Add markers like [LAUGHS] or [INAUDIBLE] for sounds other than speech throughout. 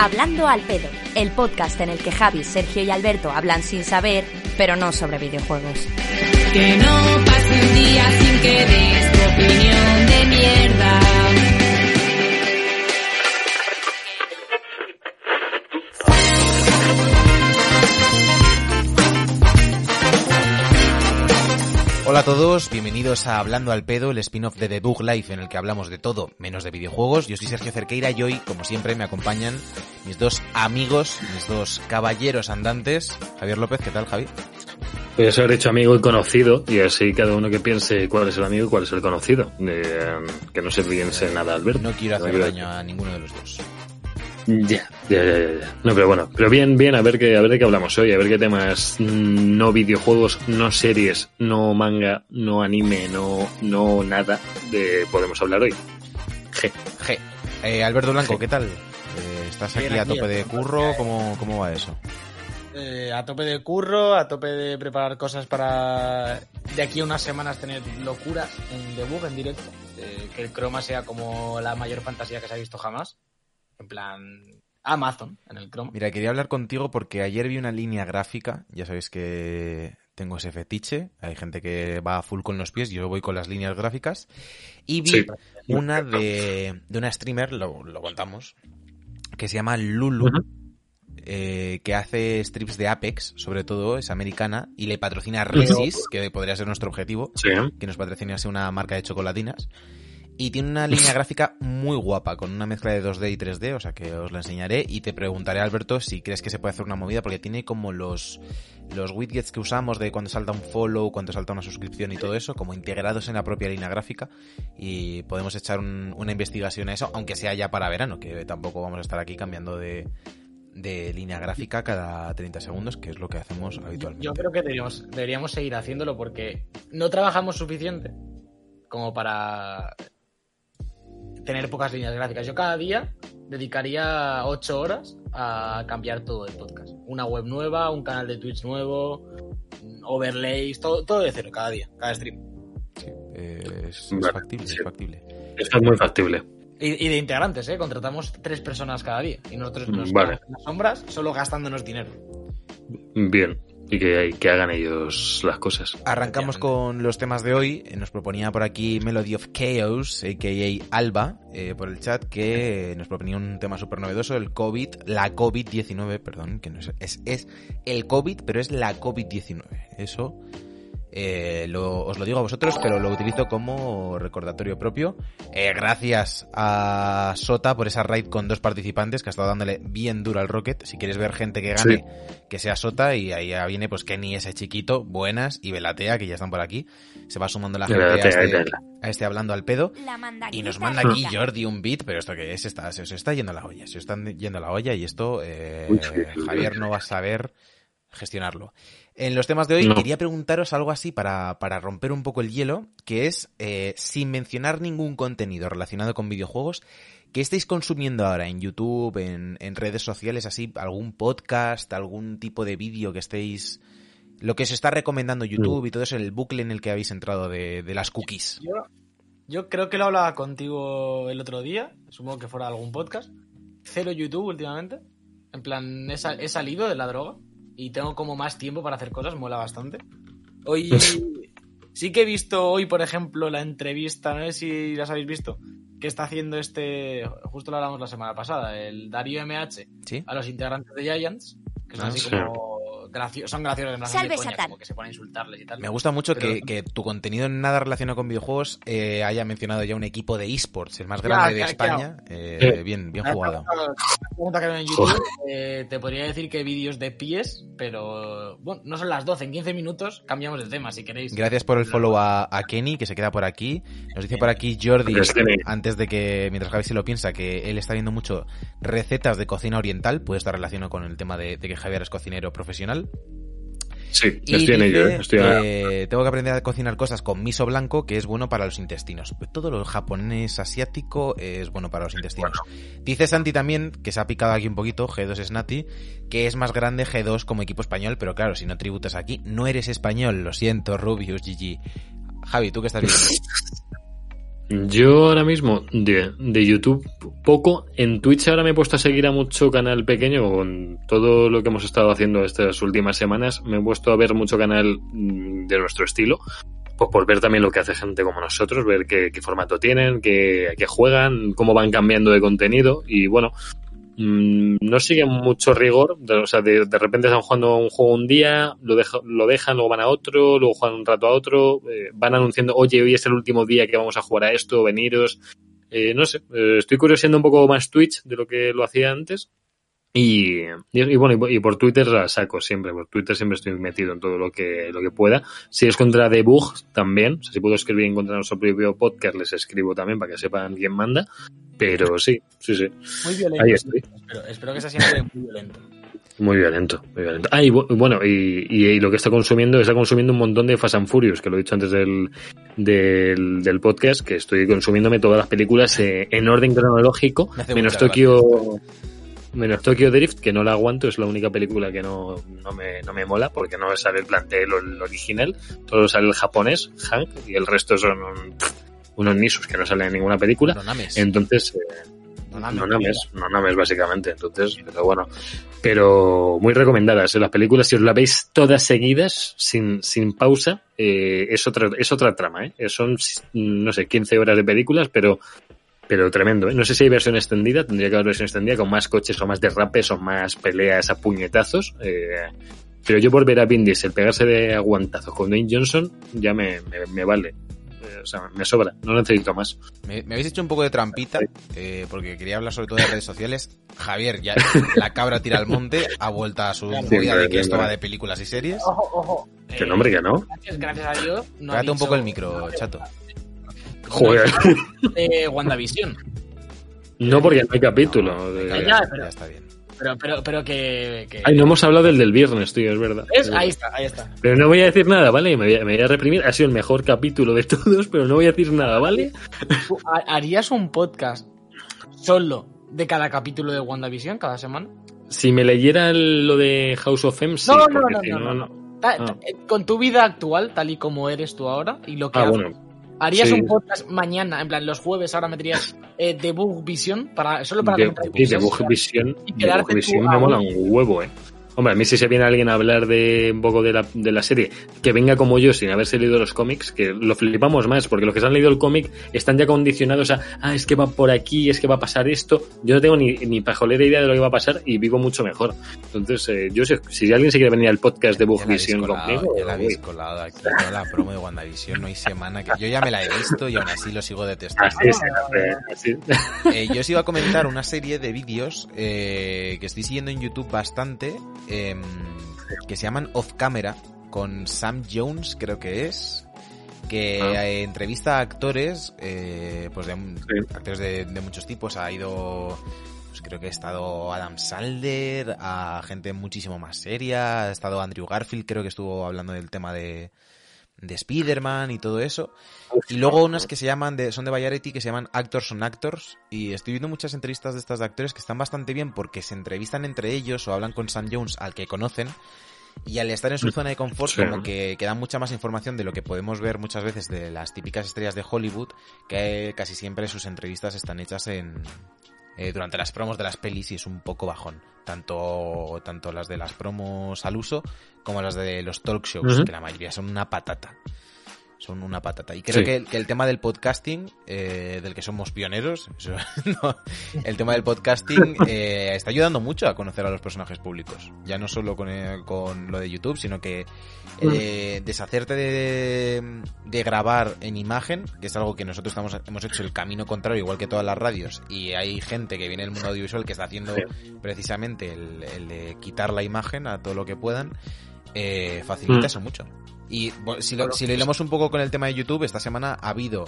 Hablando al pedo, el podcast en el que Javi, Sergio y Alberto hablan sin saber, pero no sobre videojuegos. Que no pase un día sin que des tu opinión de mierda. Hola a todos, bienvenidos a Hablando al Pedo, el spin-off de The Bug Life en el que hablamos de todo menos de videojuegos. Yo soy Sergio Cerqueira y hoy, como siempre, me acompañan mis dos amigos, mis dos caballeros andantes. Javier López, ¿qué tal, Javi? A ser hecho amigo y conocido, y así cada uno que piense cuál es el amigo y cuál es el conocido. Eh, que no se piense nada, Alberto. No quiero hacer daño a ninguno de los dos. Ya, ya, ya, ya, ya. No, pero bueno, pero bien, bien, a ver qué, a ver de qué hablamos hoy, a ver qué temas mm, no videojuegos, no series, no manga, no anime, no, no nada de podemos hablar hoy. G. G. Eh, Alberto Blanco, G. ¿qué tal? Eh, ¿Estás Bien, aquí a aquí, tope de curro? ¿Cómo, ¿Cómo va eso? Eh, a tope de curro, a tope de preparar cosas para de aquí a unas semanas tener locuras en debug en directo. Eh, que el croma sea como la mayor fantasía que se ha visto jamás. En plan, Amazon en el croma. Mira, quería hablar contigo porque ayer vi una línea gráfica. Ya sabéis que tengo ese fetiche. Hay gente que va a full con los pies, yo voy con las líneas gráficas. Y vi Sí. una de, de una streamer, lo, lo contamos, que se llama Lulu. Eh, que hace strips de Apex, sobre todo, es americana, y le patrocina Resis, que podría ser nuestro objetivo, Sí, que nos patrocinase una marca de chocolatinas. Y tiene una [LAUGHS] línea gráfica muy guapa, con una mezcla de 2D y 3D, o sea que os la enseñaré. Y te preguntaré, Alberto, si crees que se puede hacer una movida, porque tiene como los, los widgets que usamos de cuando salta un follow, cuando salta una suscripción y todo eso, como integrados en la propia línea gráfica. Y podemos echar un- una investigación a eso, aunque sea ya para verano, que tampoco vamos a estar aquí cambiando de, de línea gráfica cada 30 segundos, que es lo que hacemos habitualmente. yo creo que deberíamos, deberíamos seguir haciéndolo porque no trabajamos suficiente como para tener pocas líneas gráficas. Yo cada día dedicaría 8 horas a cambiar todo el podcast. Una web nueva, un canal de Twitch nuevo, overlays, todo, todo de cero cada día, cada stream. Sí, eh, es, factible, sí. es factible. eso es muy factible. Y, y de integrantes, ¿eh? Contratamos tres personas cada día. Y nosotros nos Vale. en las sombras solo gastándonos dinero. Bien. Y que, que hagan ellos las cosas. Arrancamos con los temas de hoy. Eh, Nos proponía por aquí Melody of Chaos, a.k.a. Alba, eh, por el chat, que nos proponía un tema súper novedoso, el COVID, la COVID-19, perdón, que no es, es, es el COVID, pero es la COVID-19. Eso eh, lo- os lo digo a vosotros, pero lo utilizo como recordatorio propio. Eh, gracias a Sota por esa raid con dos participantes que ha estado dándole bien duro al Rocket. Si quieres ver gente que gane, que sea Sota, y ahí ya viene pues Kenny, ese chiquito, buenas, y Velatea, que ya están por aquí. Se va sumando la gente a este, a este hablando al pedo. Y nos manda aquí Jordi un beat, pero esto que es, está, se os está yendo la olla, se os está yendo la olla y esto eh, Javier no va a saber gestionarlo. En los temas de hoy No. quería preguntaros algo así para, para romper un poco el hielo, que es, eh, sin mencionar ningún contenido relacionado con videojuegos, ¿qué estáis consumiendo ahora en YouTube, en, en redes sociales, así, algún podcast, algún tipo de vídeo que estéis... Lo que se está recomendando YouTube y todo eso, el bucle en el que habéis entrado de, de las cookies. Yo, yo creo que lo hablaba contigo el otro día, supongo que fuera algún podcast. Cero YouTube últimamente. En plan, he, sal- he salido de la droga y tengo como más tiempo para hacer cosas, mola bastante. Hoy sí que he visto hoy, por ejemplo, la entrevista, no sé si las habéis visto, que está haciendo este, justo lo hablamos la semana pasada, el Darío MH ¿Sí? a los integrantes de Giants, que son Ah, así sí. como gracio- son graciosos en plan Salve, de coña, Satán. como que se pone a insultarles y tal. Me gusta mucho Pero- que, que tu contenido en nada relacionado con videojuegos eh, haya mencionado ya un equipo de esports, el más Ya, grande de ya, España. Eh. Bien, bien jugado. pregunta- la pregunta que veo en YouTube, eh, te podría decir que vídeos de pies, pero bueno, no son las 12, en 15 minutos cambiamos de tema si queréis. Gracias por el follow a, a Kenny, que se queda por aquí. Nos dice por aquí Jordi, antes de que, mientras Javi se lo piensa, que él está viendo mucho recetas de cocina oriental. Puede estar relacionado con el tema de, de que Javier es cocinero profesional. Sí, Y estoy en ello, ¿eh? Estoy eh, tengo que aprender a cocinar cosas con miso blanco, que es bueno para los intestinos. Todo lo japonés asiático es bueno para los intestinos. Dice Santi también, que se ha picado aquí un poquito, G2 es Nati, que es más grande G2 como equipo español, pero claro, si no tributas aquí, no eres español, lo siento, Rubius, GG. Javi, ¿tú qué estás viendo? [LAUGHS] Yo ahora mismo de, de, YouTube poco. En Twitch ahora me he puesto a seguir a mucho canal pequeño con todo lo que hemos estado haciendo estas últimas semanas. Me he puesto a ver mucho canal mm, de nuestro estilo. Pues por ver también lo que hace gente como nosotros, ver qué, qué formato tienen, qué, qué juegan, cómo van cambiando de contenido. Y bueno, Mm, no siguen mucho rigor, o sea, de, de, repente están jugando un juego un día, lo, deja, lo dejan, luego van a otro, luego juegan un rato a otro, eh, van anunciando, oye, hoy es el último día que vamos a jugar a esto, veniros. Eh, no sé, eh, estoy curioseando un poco más Twitch de lo que lo hacía antes. Y, y, y, bueno, y por Twitter la saco siempre, por Twitter siempre estoy metido en todo lo que, lo que pueda. Si es contra debug, también, o sea, si puedo escribir en contra de nuestro propio podcast, les escribo también para que sepan quién manda. Pero sí, sí, sí. Muy violento. Ahí estoy. Espero, espero que sea siempre muy violento. Muy violento, muy violento. Ah, y bueno, y, y, y, lo que está consumiendo, está consumiendo un montón de Fast and Furious, que lo he dicho antes del, del, del podcast, que estoy consumiéndome todas las películas eh, en orden cronológico, menos Tokio, menos Tokyo Drift, que no la aguanto, es la única película que no, no, me, no me mola, porque no sale el plantel el original, todo sale el japonés, Hank, y el resto son unos nisos que no salen en ninguna película. No names. Entonces, eh, no names, no names, no names, básicamente. Entonces, pero bueno. Pero muy recomendadas. ¿eh? Las películas, si os la veis todas seguidas, sin, sin pausa, eh, es otra, es otra trama, ¿eh? Son, no sé, 15 horas de películas, pero pero tremendo, ¿eh? No sé si hay versión extendida, tendría que haber versión extendida con más coches o más derrapes o más peleas a puñetazos. Eh, pero yo por ver a Vin Diesel pegarse de aguantazos con Dwayne Johnson ya me, me, me vale. Eh, o sea, me sobra, no necesito más. Me, me, habéis hecho un poco de trampita, eh, porque quería hablar sobre todo de redes sociales. Javier, ya la cabra tira al monte, ha vuelto a su movida de que esto va de películas y series. Ojo, ojo. Que nombre que no. Gracias, gracias a Dios. No Cállate un poco el micro, chato. Joder. De WandaVision. No, porque no hay capítulo. De... Ya, ya, pero, ya está bien. Pero, pero, pero que, que, Ay, no hemos hablado del del viernes, tío, es verdad. ¿Es? Ahí está, ahí está. Pero no voy a decir nada, ¿vale? Me voy, a, me voy a reprimir. Ha sido el mejor capítulo de [LAUGHS] todos, pero no voy a decir nada, ¿vale? ¿Harías un podcast solo de cada capítulo de WandaVision cada semana? Si me leyera lo de House of M, sí, no, no, no, no, no, no. Ta, ta, ah. Con tu vida actual, tal y como eres tú ahora, y lo que ah, haces, bueno. ¿Harías Sí. un podcast mañana, en plan, los jueves ahora meterías eh, Debug Vision, para, solo para de, cosas? Debug Vision, y Debug Vision me mola un huevo, eh. Hombre, a mí si se viene alguien a hablar de un poco de la, de la serie, que venga como yo sin haberse leído los cómics, que lo flipamos más, porque los que se han leído el cómic están ya condicionados a, ah, es que va por aquí, es que va a pasar esto. Yo no tengo ni, ni pajolera idea de lo que va a pasar y vivo mucho mejor. Entonces, eh, yo si, si alguien se quiere venir al podcast de Bug Vision conmigo, ya la habéis uy. colado aquí toda la promo de WandaVision, no hay semana que yo ya me la he visto y aún así lo sigo detestando. así es, eh, así. Eh, yo os iba a comentar una serie de vídeos eh, que estoy siguiendo en YouTube bastante, eh, que se llaman Off Camera, con Sam Jones, creo que es, que Ah. entrevista a actores, eh, pues de, Sí. actores de, de muchos tipos. Ha ido, pues creo que ha estado Adam Sandler, a gente muchísimo más seria, ha estado Andrew Garfield, creo que estuvo hablando del tema de, de Spider-Man y todo eso. Y luego unas que se llaman, de, son de Variety, que se llaman Actors on Actors. Y estoy viendo muchas entrevistas de estas de actores que están bastante bien porque se entrevistan entre ellos o hablan con Sam Jones, al que conocen. Y al estar en su zona de confort, Sí. como que, que dan mucha más información de lo que podemos ver muchas veces de las típicas estrellas de Hollywood, que casi siempre sus entrevistas están hechas en, eh, durante las promos de las pelis y es un poco bajón. Tanto, tanto las de las promos al uso como las de los talk shows, que la mayoría son una patata. Son una patata. Y creo Sí. que, que el tema del podcasting, eh, del que somos pioneros, [LAUGHS] eso, no, el tema del podcasting [LAUGHS] eh, está ayudando mucho a conocer a los personajes públicos. Ya no solo con, eh, con lo de YouTube, sino que eh, deshacerte de, de grabar en imagen, que es algo que nosotros estamos, hemos hecho el camino contrario, igual que todas las radios, y hay gente que viene del mundo audiovisual que está haciendo precisamente el, el de quitar la imagen a todo lo que puedan, eh, facilita Mm. eso mucho. Y bueno, si lo, si lo hilamos un poco con el tema de YouTube, esta semana ha habido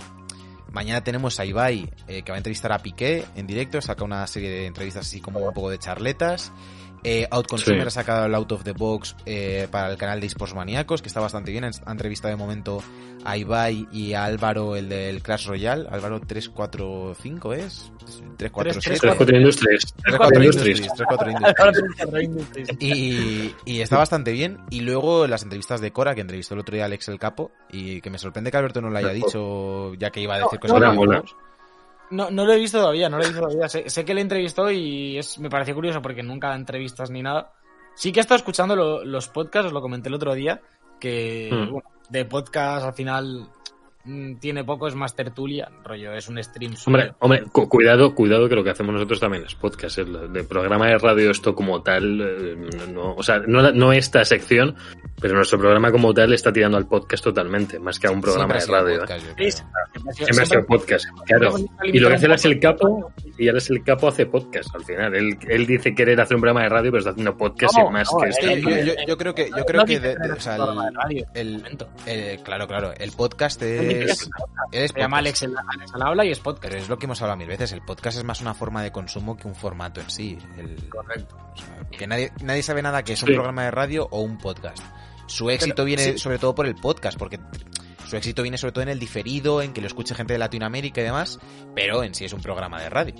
Mañana tenemos a Ibai, eh, que va a entrevistar a Piqué en directo, saca una serie de entrevistas así como un poco de charletas. Eh, Outconsumer Sí. ha sacado el Out of the Box eh, para el canal de eSports Maníacos, que está bastante bien. Ha entrevistado de momento a Ibai y a Álvaro, el del Clash Royale. Álvaro 345 es. 347. 3-4 Industries. 3-4 Industries. 3-4 Industries. Y, y está bastante bien. Y luego las entrevistas de Cora, que entrevistó el otro día a Alex el Capo, y que me sorprende que Alberto no lo haya dicho, ya que iba a decir No, cosas videojuegos. No, no lo he visto todavía, no lo he visto todavía. Sé, sé que le entrevistó y es, me pareció curioso porque nunca da entrevistas ni nada. Sí que he estado escuchando lo- los podcasts, os lo comenté el otro día, que Hmm. bueno, de podcast al final tiene poco, es más tertulia, rollo, es un stream. Hombre, suyo. hombre, cu- cuidado, cuidado que lo que hacemos nosotros también es podcast, el de programa de radio esto como tal, eh, no, o sea, no, la- no esta sección, pero nuestro programa como tal está tirando al podcast totalmente, más que a un programa de radio. ¿eh? podcast, siempre ha sido- Siempre ha sido podcast, claro. Y lo que hace él es el capo, y ahora es el capo hace podcast al final. Él, él dice querer hacer un programa de radio, pero está haciendo podcast No, sin más no, que es esto. Yo, yo- yo creo que, yo creo que de- o sea, el, momento. el- claro, claro, el podcast es, es [LAUGHS] es Se llama. Alex, Alex al habla y es podcast. Pero es lo que hemos hablado mil veces, el podcast es más una forma de consumo que un formato en sí. El- Correcto. o sea, que nadie, nadie sabe nada que es un Sí. programa de radio o un podcast. Su éxito Pero, viene sí. sobre todo por el podcast, porque su éxito viene sobre todo en el diferido, en que lo escuche gente de Latinoamérica y demás, pero en sí es un programa de radio.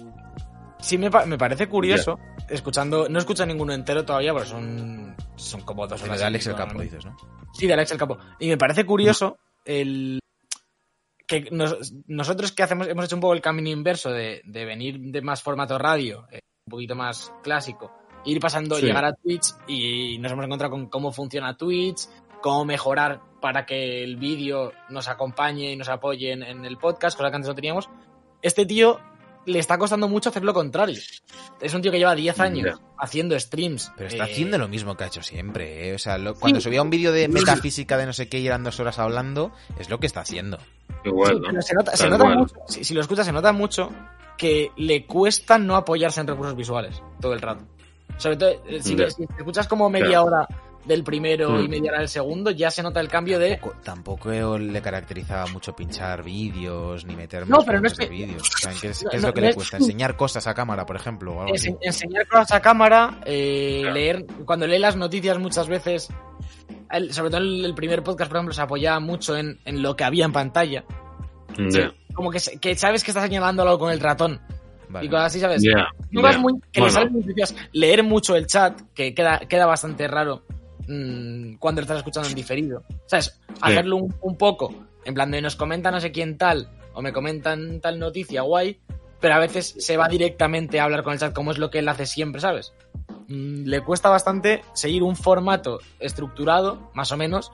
Sí, me, pa- me parece curioso, escuchando, no escucho ninguno entero todavía, porque son, son como dos horas. de Alex el Capo, ¿no? dices, ¿no? Sí, de Alex el Capo. Y me parece curioso el que nos- nosotros que hacemos, hemos hecho un poco el camino inverso de, de venir de más formato radio, eh, un poquito más clásico, ir pasando, Sí. llegar a Twitch y nos hemos encontrado con cómo funciona Twitch, cómo mejorar para que el vídeo nos acompañe y nos apoye en, en el podcast, cosa que antes no teníamos. Este tío le está costando mucho hacer lo contrario. Es un tío que lleva 10 años Ya. haciendo streams. Pero está eh, haciendo lo mismo que ha hecho siempre, ¿eh? O sea, lo- cuando subía un vídeo de metafísica de no sé qué y eran dos horas hablando, es lo que está haciendo. Igual, Sí, ¿no? pero se nota, se nota mucho, si, si lo escuchas, se nota mucho que le cuesta no apoyarse en recursos visuales todo el rato. Sobre todo, eh, si, si escuchas como media Claro. hora del primero Mm. y media hora del segundo, ya se nota el cambio de... Tampoco, tampoco le caracterizaba mucho pinchar vídeos ni meter No, pero no es que- de vídeos. O sea, ¿qué es, [LAUGHS] No, qué es no, lo que no le es- cuesta? Enseñar cosas a cámara, por ejemplo. o algo así. ense- enseñar cosas a cámara, eh, Claro. leer... Cuando lee las noticias muchas veces... el- sobre todo el, el primer podcast, por ejemplo, se apoyaba mucho en, en lo que había en pantalla. Como que, sabes que está señalándolo con el ratón. Vale. Y cosas así, ¿sabes? ya, Cosas ya. muy, que Bueno. salen. Leer mucho el chat, que queda, queda bastante raro mm, cuando lo estás escuchando en diferido. ¿Sabes? Hacerlo un, un poco, en plan de nos comenta no sé quién tal, o me comentan tal noticia, guay, pero a veces se va directamente a hablar con el chat como es lo que él hace siempre, ¿sabes? Mm, le cuesta bastante seguir un formato estructurado, más o menos,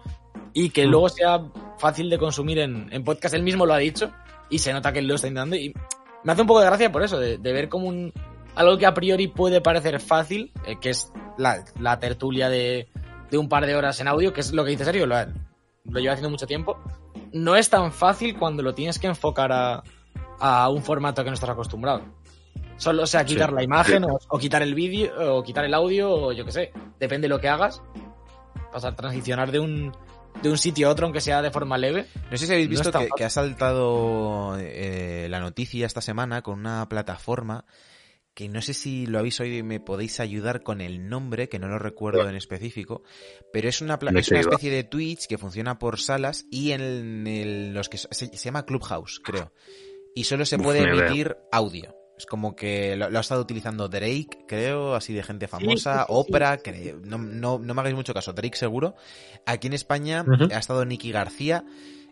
y que Mm. luego sea fácil de consumir en, en podcast. Él mismo lo ha dicho, y se nota que él lo está intentando, y me hace un poco de gracia por eso, de, de ver como un, algo que a priori puede parecer fácil, eh, que es la, la tertulia de, de un par de horas en audio, que es lo que dice Sergio, lo, lo lleva haciendo mucho tiempo. No es tan fácil cuando lo tienes que enfocar a, a un formato que no estás acostumbrado. Solo sea quitar Sí, la imagen o, o quitar el vídeo o quitar el audio o yo qué sé. Depende de lo que hagas. Pasar, transicionar de un, de un sitio a otro, aunque sea de forma leve. No sé si habéis visto que, ha saltado eh, la noticia esta semana con una plataforma que no sé si lo habéis oído y me podéis ayudar con el nombre, que no lo recuerdo en específico, pero es una, pla- ¿De es una especie de Twitch que funciona por salas y en el- los que se, se llama Clubhouse, creo. Y solo se puede emitir audio. Es como que lo, lo ha estado utilizando Drake, creo, así de gente famosa, sí, sí, sí. Oprah, creo, no, no, no me hagáis mucho caso, Drake seguro. Aquí en España ha estado Nicky García,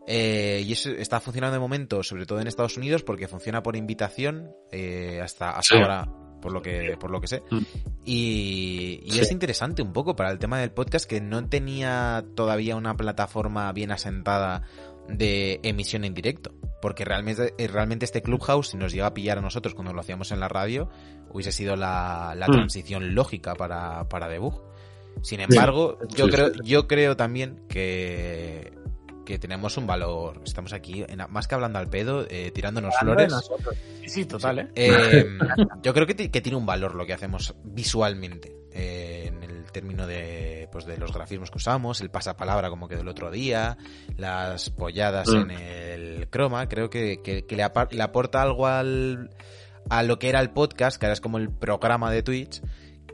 eh, y eso está funcionando de momento, sobre todo en Estados Unidos, porque funciona por invitación, eh, hasta, hasta Sí. ahora, por lo que, por lo que sé. Mm. Y, y Sí. es interesante un poco para el tema del podcast que no tenía todavía una plataforma bien asentada de emisión en directo. Porque realmente, eh, realmente este Clubhouse, si nos llega a pillar a nosotros cuando lo hacíamos en la radio, hubiese sido la, la Mm. transición lógica para, para debug. Sin embargo, yo Sí, creo, sí. yo creo también que, que tenemos un valor. Estamos aquí, en- más que hablando al pedo, eh, tirándonos Hablando flores. Sí, sí, total, ¿eh? Eh, [LAUGHS] yo creo que, que tiene un valor lo que hacemos visualmente. eh, en el término de, pues de los grafismos que usamos, el pasapalabra como quedó el otro día, las polladas Mm. en el croma, creo que, que- que le, le aporta algo al, a lo que era el podcast, que ahora es como el programa de Twitch,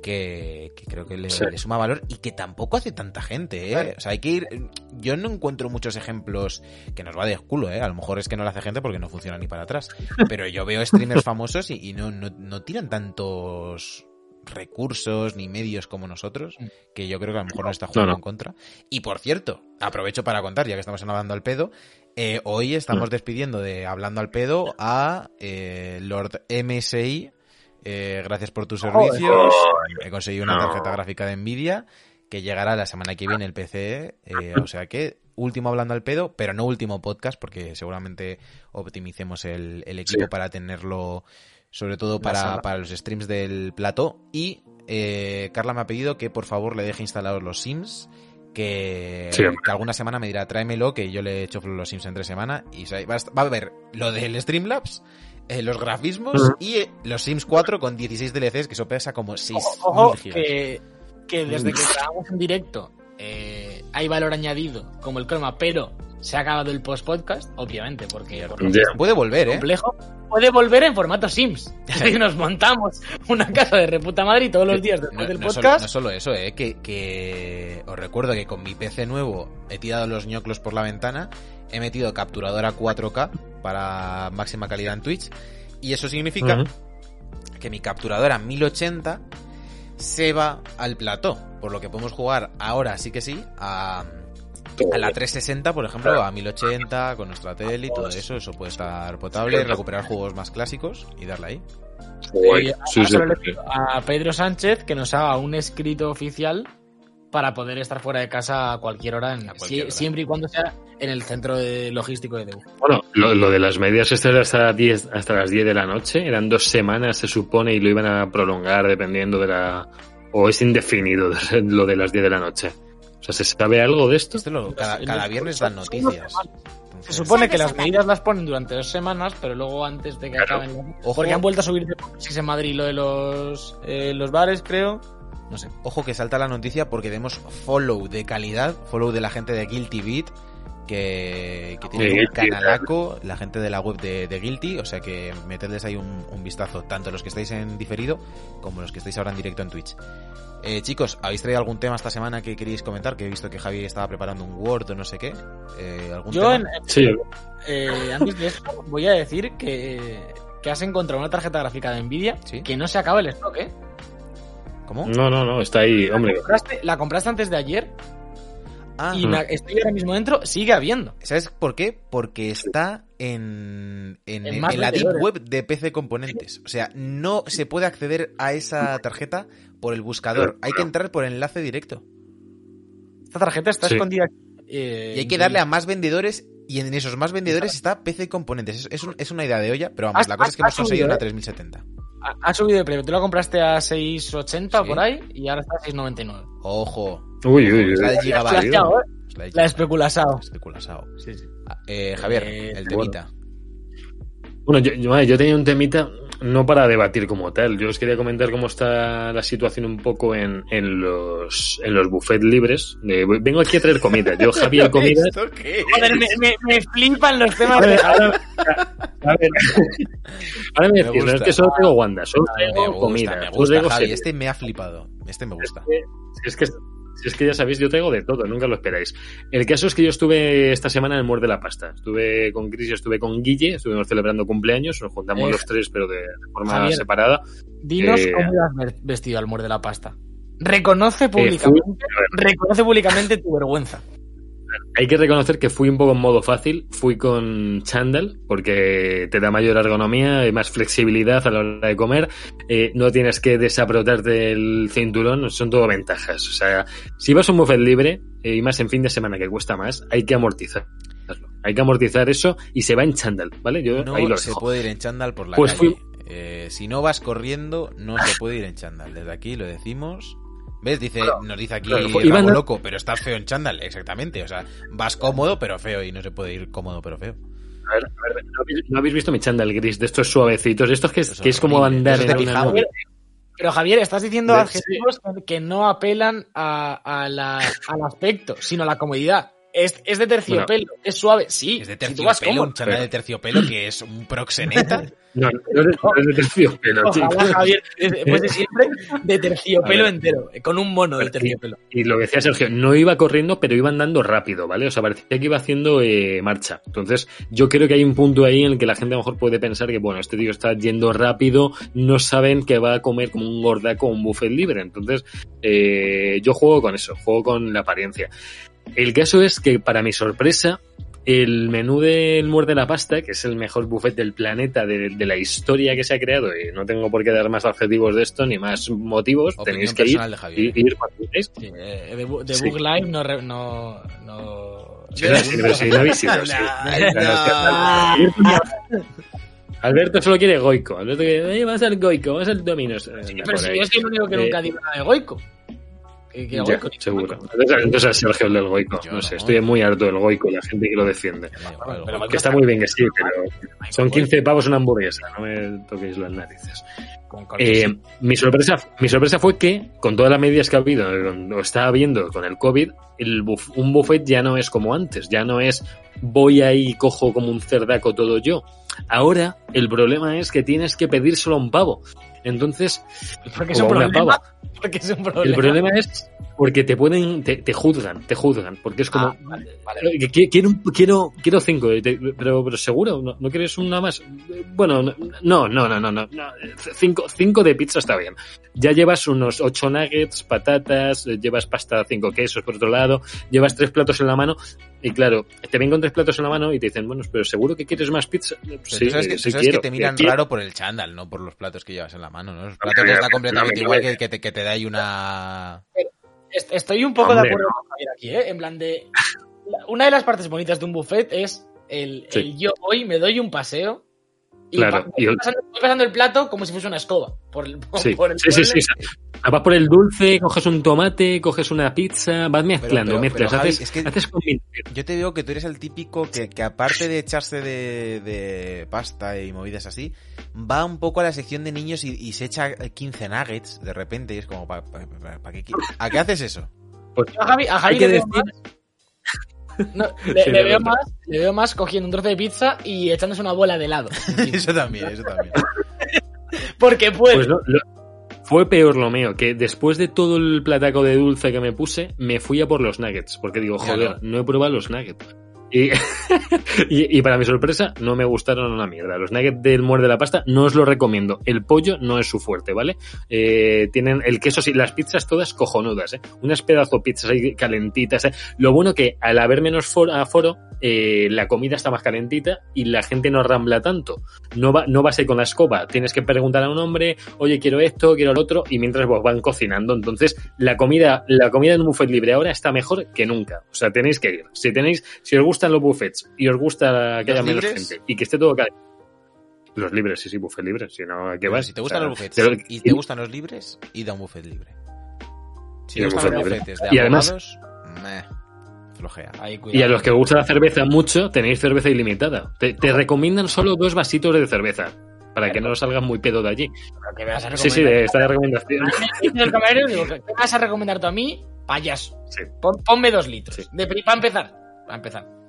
que, que creo que le, Sí. le suma valor y que tampoco hace tanta gente, ¿eh? Claro. O sea, hay que ir... Yo no encuentro muchos ejemplos que nos va de culo, ¿eh? A lo mejor es que no lo hace gente porque no funciona ni para atrás. [LAUGHS] Pero yo veo streamers famosos y, y no, no, no tiran tantos recursos ni medios como nosotros, que yo creo que a lo mejor nos está jugando No, no. en contra. Y por cierto, aprovecho para contar, ya que estamos Hablando al Pedo, eh, hoy estamos despidiendo de Hablando al Pedo a eh, Lord MSI. Eh, gracias por tus servicios. He conseguido una tarjeta gráfica de Nvidia que llegará la semana que viene el PC. eh, o sea que último hablando al pedo, pero no último podcast porque seguramente optimicemos el, el equipo Sí. para tenerlo sobre todo para, los streams del plató. Y eh, Carla me ha pedido que por favor le deje instalados los Sims. Que, Sí, que alguna semana me dirá tráemelo, que yo le he hecho los Sims en tres semanas. Y a, va a ver lo del Streamlabs, eh, los grafismos y eh, los Sims 4 con 16 DLCs, que eso pesa como 6 Ojo, gigas. que, que desde que grabamos en directo eh, hay valor añadido, como el croma, pero se ha acabado el post-podcast, obviamente, porque por. Puede volver, ¿eh? complejo, puede volver en formato Sims. [LAUGHS] [LAUGHS] Decir, nos montamos una casa de reputa madre y todos los días después No, del no solo, podcast. no solo eso, eh, que, que os recuerdo que con mi PC nuevo he tirado los ñoclos por la ventana, he metido capturadora 4K para máxima calidad en Twitch, y eso significa que mi capturadora 1080 se va al plató, por lo que podemos jugar ahora sí que sí a, a la 360, por ejemplo, a 1080 con nuestra tele y todo eso, eso puede estar potable, recuperar juegos más clásicos y darle ahí. Sí, sí, sí. pido a Pedro Sánchez que nos haga un escrito oficial para poder estar fuera de casa a cualquier hora, en- A cualquier sie- hora. siempre y cuando sea en el centro de logístico de Deu. Bueno, lo, lo de las medias estas era hasta, 10, hasta las 10 de la noche, eran dos semanas se supone y lo iban a prolongar dependiendo de la... o es indefinido [LAUGHS] lo de las 10 de la noche. O sea, ¿se sabe algo de esto? Esto lo- cada, viernes dan noticias. Se supone que las medidas las ponen durante dos semanas, pero luego antes de que Claro. acaben. Ojo. Porque han vuelto a subir de en Madrid lo de los, eh, los bares, creo. No sé. Ojo que salta la noticia porque vemos follow de calidad, follow de la gente de Guilty Beat, que, que tiene un canalaco, la gente de la web de, de Guilty, o sea que metedles ahí un, un vistazo, tanto los que estáis en diferido como los que estáis ahora en directo en Twitch. Eh, chicos, ¿habéis traído algún tema esta semana que queréis comentar? Que he visto que Javi estaba preparando un Word o no sé qué. Eh, ¿algún Yo, tema? en- Sí, eh, antes de eso, voy a decir que, que has encontrado una tarjeta gráfica de Nvidia ¿Sí? que no se acaba el stock, ¿eh? ¿Cómo? no, no, no, está ahí, hombre. Compraste- la compraste antes de ayer Ah, y me- estoy ahora mismo dentro, sigue habiendo. ¿Sabes por qué? Porque está en, en, En en más la deep web de PC Componentes. O sea, no se puede acceder a esa tarjeta por el buscador. Hay que entrar por enlace directo. Esta tarjeta está Sí. escondida. eh, Y hay que darle a más vendedores y en esos más vendedores está PC Componentes. Es, es un- es una idea de olla, pero vamos, la cosa es que hemos conseguido una ¿eh? 3070. Ha, ha subido de precio. Tú la compraste a 6.80 Sí. por ahí y ahora está a 6.99. Ojo. Uy, uy, uy. Es la de La Gigabyte. ¿eh? Es la La Gigabyte. especulasao. Especulasao. Sí, sí. Ah, eh, Javier, Eh, el temita. Bueno, yo, yo, yo tenía un temita no para debatir como tal. Yo os quería comentar cómo está la situación un poco en, en los en los buffets libres. Vengo aquí a traer comida. Yo, Javi, el [LAUGHS] comida. ¿Esto qué es? Joder, me, me- me flipan los temas A de ver, ahora, [LAUGHS] a ver. Ahora me Me decís, no es que solo tengo Wanda, solo Me tengo gusta, comida. me gusta, Javi. Este me ha flipado. Este me gusta. Es que, si es que ya sabéis, yo traigo de todo, nunca lo esperáis. El caso es que yo estuve esta semana en el Muerde la Pasta. Estuve con Chris y estuve con Guille, estuvimos celebrando cumpleaños, nos juntamos Eh, los tres, pero de, de forma Javier. separada. Dinos Eh, cómo ibas vestido al muerde la pasta. Reconoce fui- reconoce públicamente tu vergüenza. Hay que reconocer que fui un poco en modo fácil, fui con chándal, porque te da mayor ergonomía y más flexibilidad a la hora de comer, eh, no tienes que desaprotarte el cinturón, son todo ventajas. O sea, si vas a un buffet libre, eh, y más en fin de semana que cuesta más, hay que amortizar. Hay que amortizar eso y se va en chándal, ¿vale? Yo No ahí lo se puede ir en chándal por la Pues calle. fui- Eh, si no vas corriendo, no se puede ir en chándal. Desde aquí lo decimos. ¿Ves? Dice, nos dice aquí claro, loco, pero estás feo en chándal. Exactamente. O sea, vas cómodo pero feo y no se puede ir cómodo pero feo. A ver, a ver, ¿no habéis- ¿no habéis visto mi chándal gris de estos suavecitos? De estos que es, que es como andar en una nube. Pero Javier, estás diciendo adjetivos que no apelan a, a la- al aspecto, sino a la comodidad. Es, es de terciopelo, es suave. Sí, Es de si tú vas terciopelo, cómodo. un chándal de terciopelo que es un proxeneta. [LAUGHS] No, no es, no es de terciopelo, Ojalá. Javier, pues de [LAUGHS] siempre de terciopelo entero, con un mono de Y- terciopelo. Y lo que decía Sergio, no iba corriendo, pero iba andando rápido, ¿vale? O sea, parecía que iba haciendo eh, marcha. Entonces, yo creo que hay un punto ahí en el que la gente a lo mejor puede pensar que, bueno, este tío está yendo rápido, no saben que va a comer como un gordaco o un buffet libre. Entonces, eh, yo juego con eso, juego con la apariencia. El caso es que, para mi sorpresa, el menú del muerde la pasta, que es el mejor buffet del planeta, de, de la historia que se ha creado, y no tengo por qué dar más adjetivos de esto ni más motivos, Opinión tenéis que ir personal de Javier. y, y ir queráis. Sí, eh, de, de Sí. Book Live no, re- no, no, Sí, sí, sí, sí. Alberto solo quiere Goico. Alberto quiere, "Eh, vas al Goico, vas al Dominos. Eh, Pero si yo soy el único que Eh, nunca digo nada de Goico. Que, que Ya, Goico ni seguro. Goico. Entonces, entonces Sergio el del Goico. Yo No sé, no. estoy muy harto del Goico y la gente que lo defiende. Pero Que está muy bien que sí, pero son 15 pavos una hamburguesa. No me toquéis las narices. Eh, mi, sorpresa, mi sorpresa fue que, con todas las medidas que ha habido, o está habiendo con el COVID, el buf, un buffet ya no es como antes, ya no es voy ahí y cojo como un cerdaco todo yo. Ahora el problema es que tienes que pedir solo un pavo. Entonces, [LAUGHS] El problema es porque te pueden, te, te juzgan, te juzgan, porque es como quiero quiero quiero cinco, pero, pero seguro, ¿No, ¿No, quieres una más. Bueno, no, no, no, no, no, cinco cinco, cinco de pizza está bien. Ya llevas unos ocho nuggets, patatas, llevas pasta cinco quesos por otro lado, llevas tres platos en la mano, y claro, te ven con tres platos en la mano y te dicen, bueno, pero seguro que quieres más pizza. Pero Sí, tú sabes, que, tú que te miran quiero. raro por el chándal, no por los platos que llevas en la mano, ¿no? Los platos Hombre, está no, completamente no, igual no, que, que te, que te da ahí una... Est- Estoy un poco Hombre, de acuerdo con Javier aquí, ¿eh? En plan de. Una de las partes bonitas de un buffet es el, Sí. el yo voy, me doy un paseo. Y Claro, pa- y voy, el- pasando, el plato como si fuese una escoba. Por el, [LAUGHS] por, Sí, por el sí, sí, Vas por el dulce, coges un tomate, coges una pizza, vas mezclando, pero- mezclas, pero, Javi, haces, es que- haces. Yo te veo que tú eres el típico que, que aparte de echarse de, de pasta y movidas así, va un poco a la sección de niños y, y se echa 15 nuggets de repente y es como, ¿para qué, qui- ¿a qué haces eso? Yo a Javi, a Javi Hay que le, veo decir- más, no, [LAUGHS] le, Sí, le de veo más, le veo más cogiendo un trozo de pizza y echándose una bola de helado. [LAUGHS] eso también, eso también. [LAUGHS] Porque puede. Pues no, lo- fue peor lo mío, que después de todo el plataco de dulce que me puse, me fui a por los nuggets, porque digo, joder, no he probado los nuggets. Y, [LAUGHS] y, y para mi sorpresa, no me gustaron una mierda. Los nuggets del muerde la pasta no os lo recomiendo. El pollo no es su fuerte, ¿vale? Eh, tienen el queso, sí, las pizzas todas cojonudas, ¿eh? Unas pedazo pizzas ahí calentitas, ¿eh? Lo bueno que al haber menos foro, aforo, eh, la comida está más calentita y la gente no rambla tanto. No, va, no vas ahí con la escoba, tienes que preguntar a un hombre, oye, quiero esto, quiero lo otro, y mientras vos van cocinando. Entonces, la comida, la comida en un buffet libre ahora está mejor que nunca. O sea, tenéis que ir. Si tenéis, si os gustan los buffets y os gusta que ¿Los haya menos libres? gente y que esté todo calentito. Los libres, sí, sí, buffet libre, si no, ¿a qué vas? Si te O gustan sea, los buffets pero- y te gustan los libres, id a un buffet libre. Si Y te un gustan los buffet libre. buffetes de Y además- meh, flojea. Ahí, Y a los que os gusta la cerveza mucho, tenéis cerveza ilimitada. Te, te recomiendan solo dos vasitos de cerveza. Para que no salgas muy pedo de allí. Pero ¿qué me vas a Sí, sí, está de recomendación. Dice el camarero y digo, ¿qué vas a recomendar tú a mí? Payaso. Sí. Pon- ponme dos litros. Sí. De pri- para empezar. Para empezar.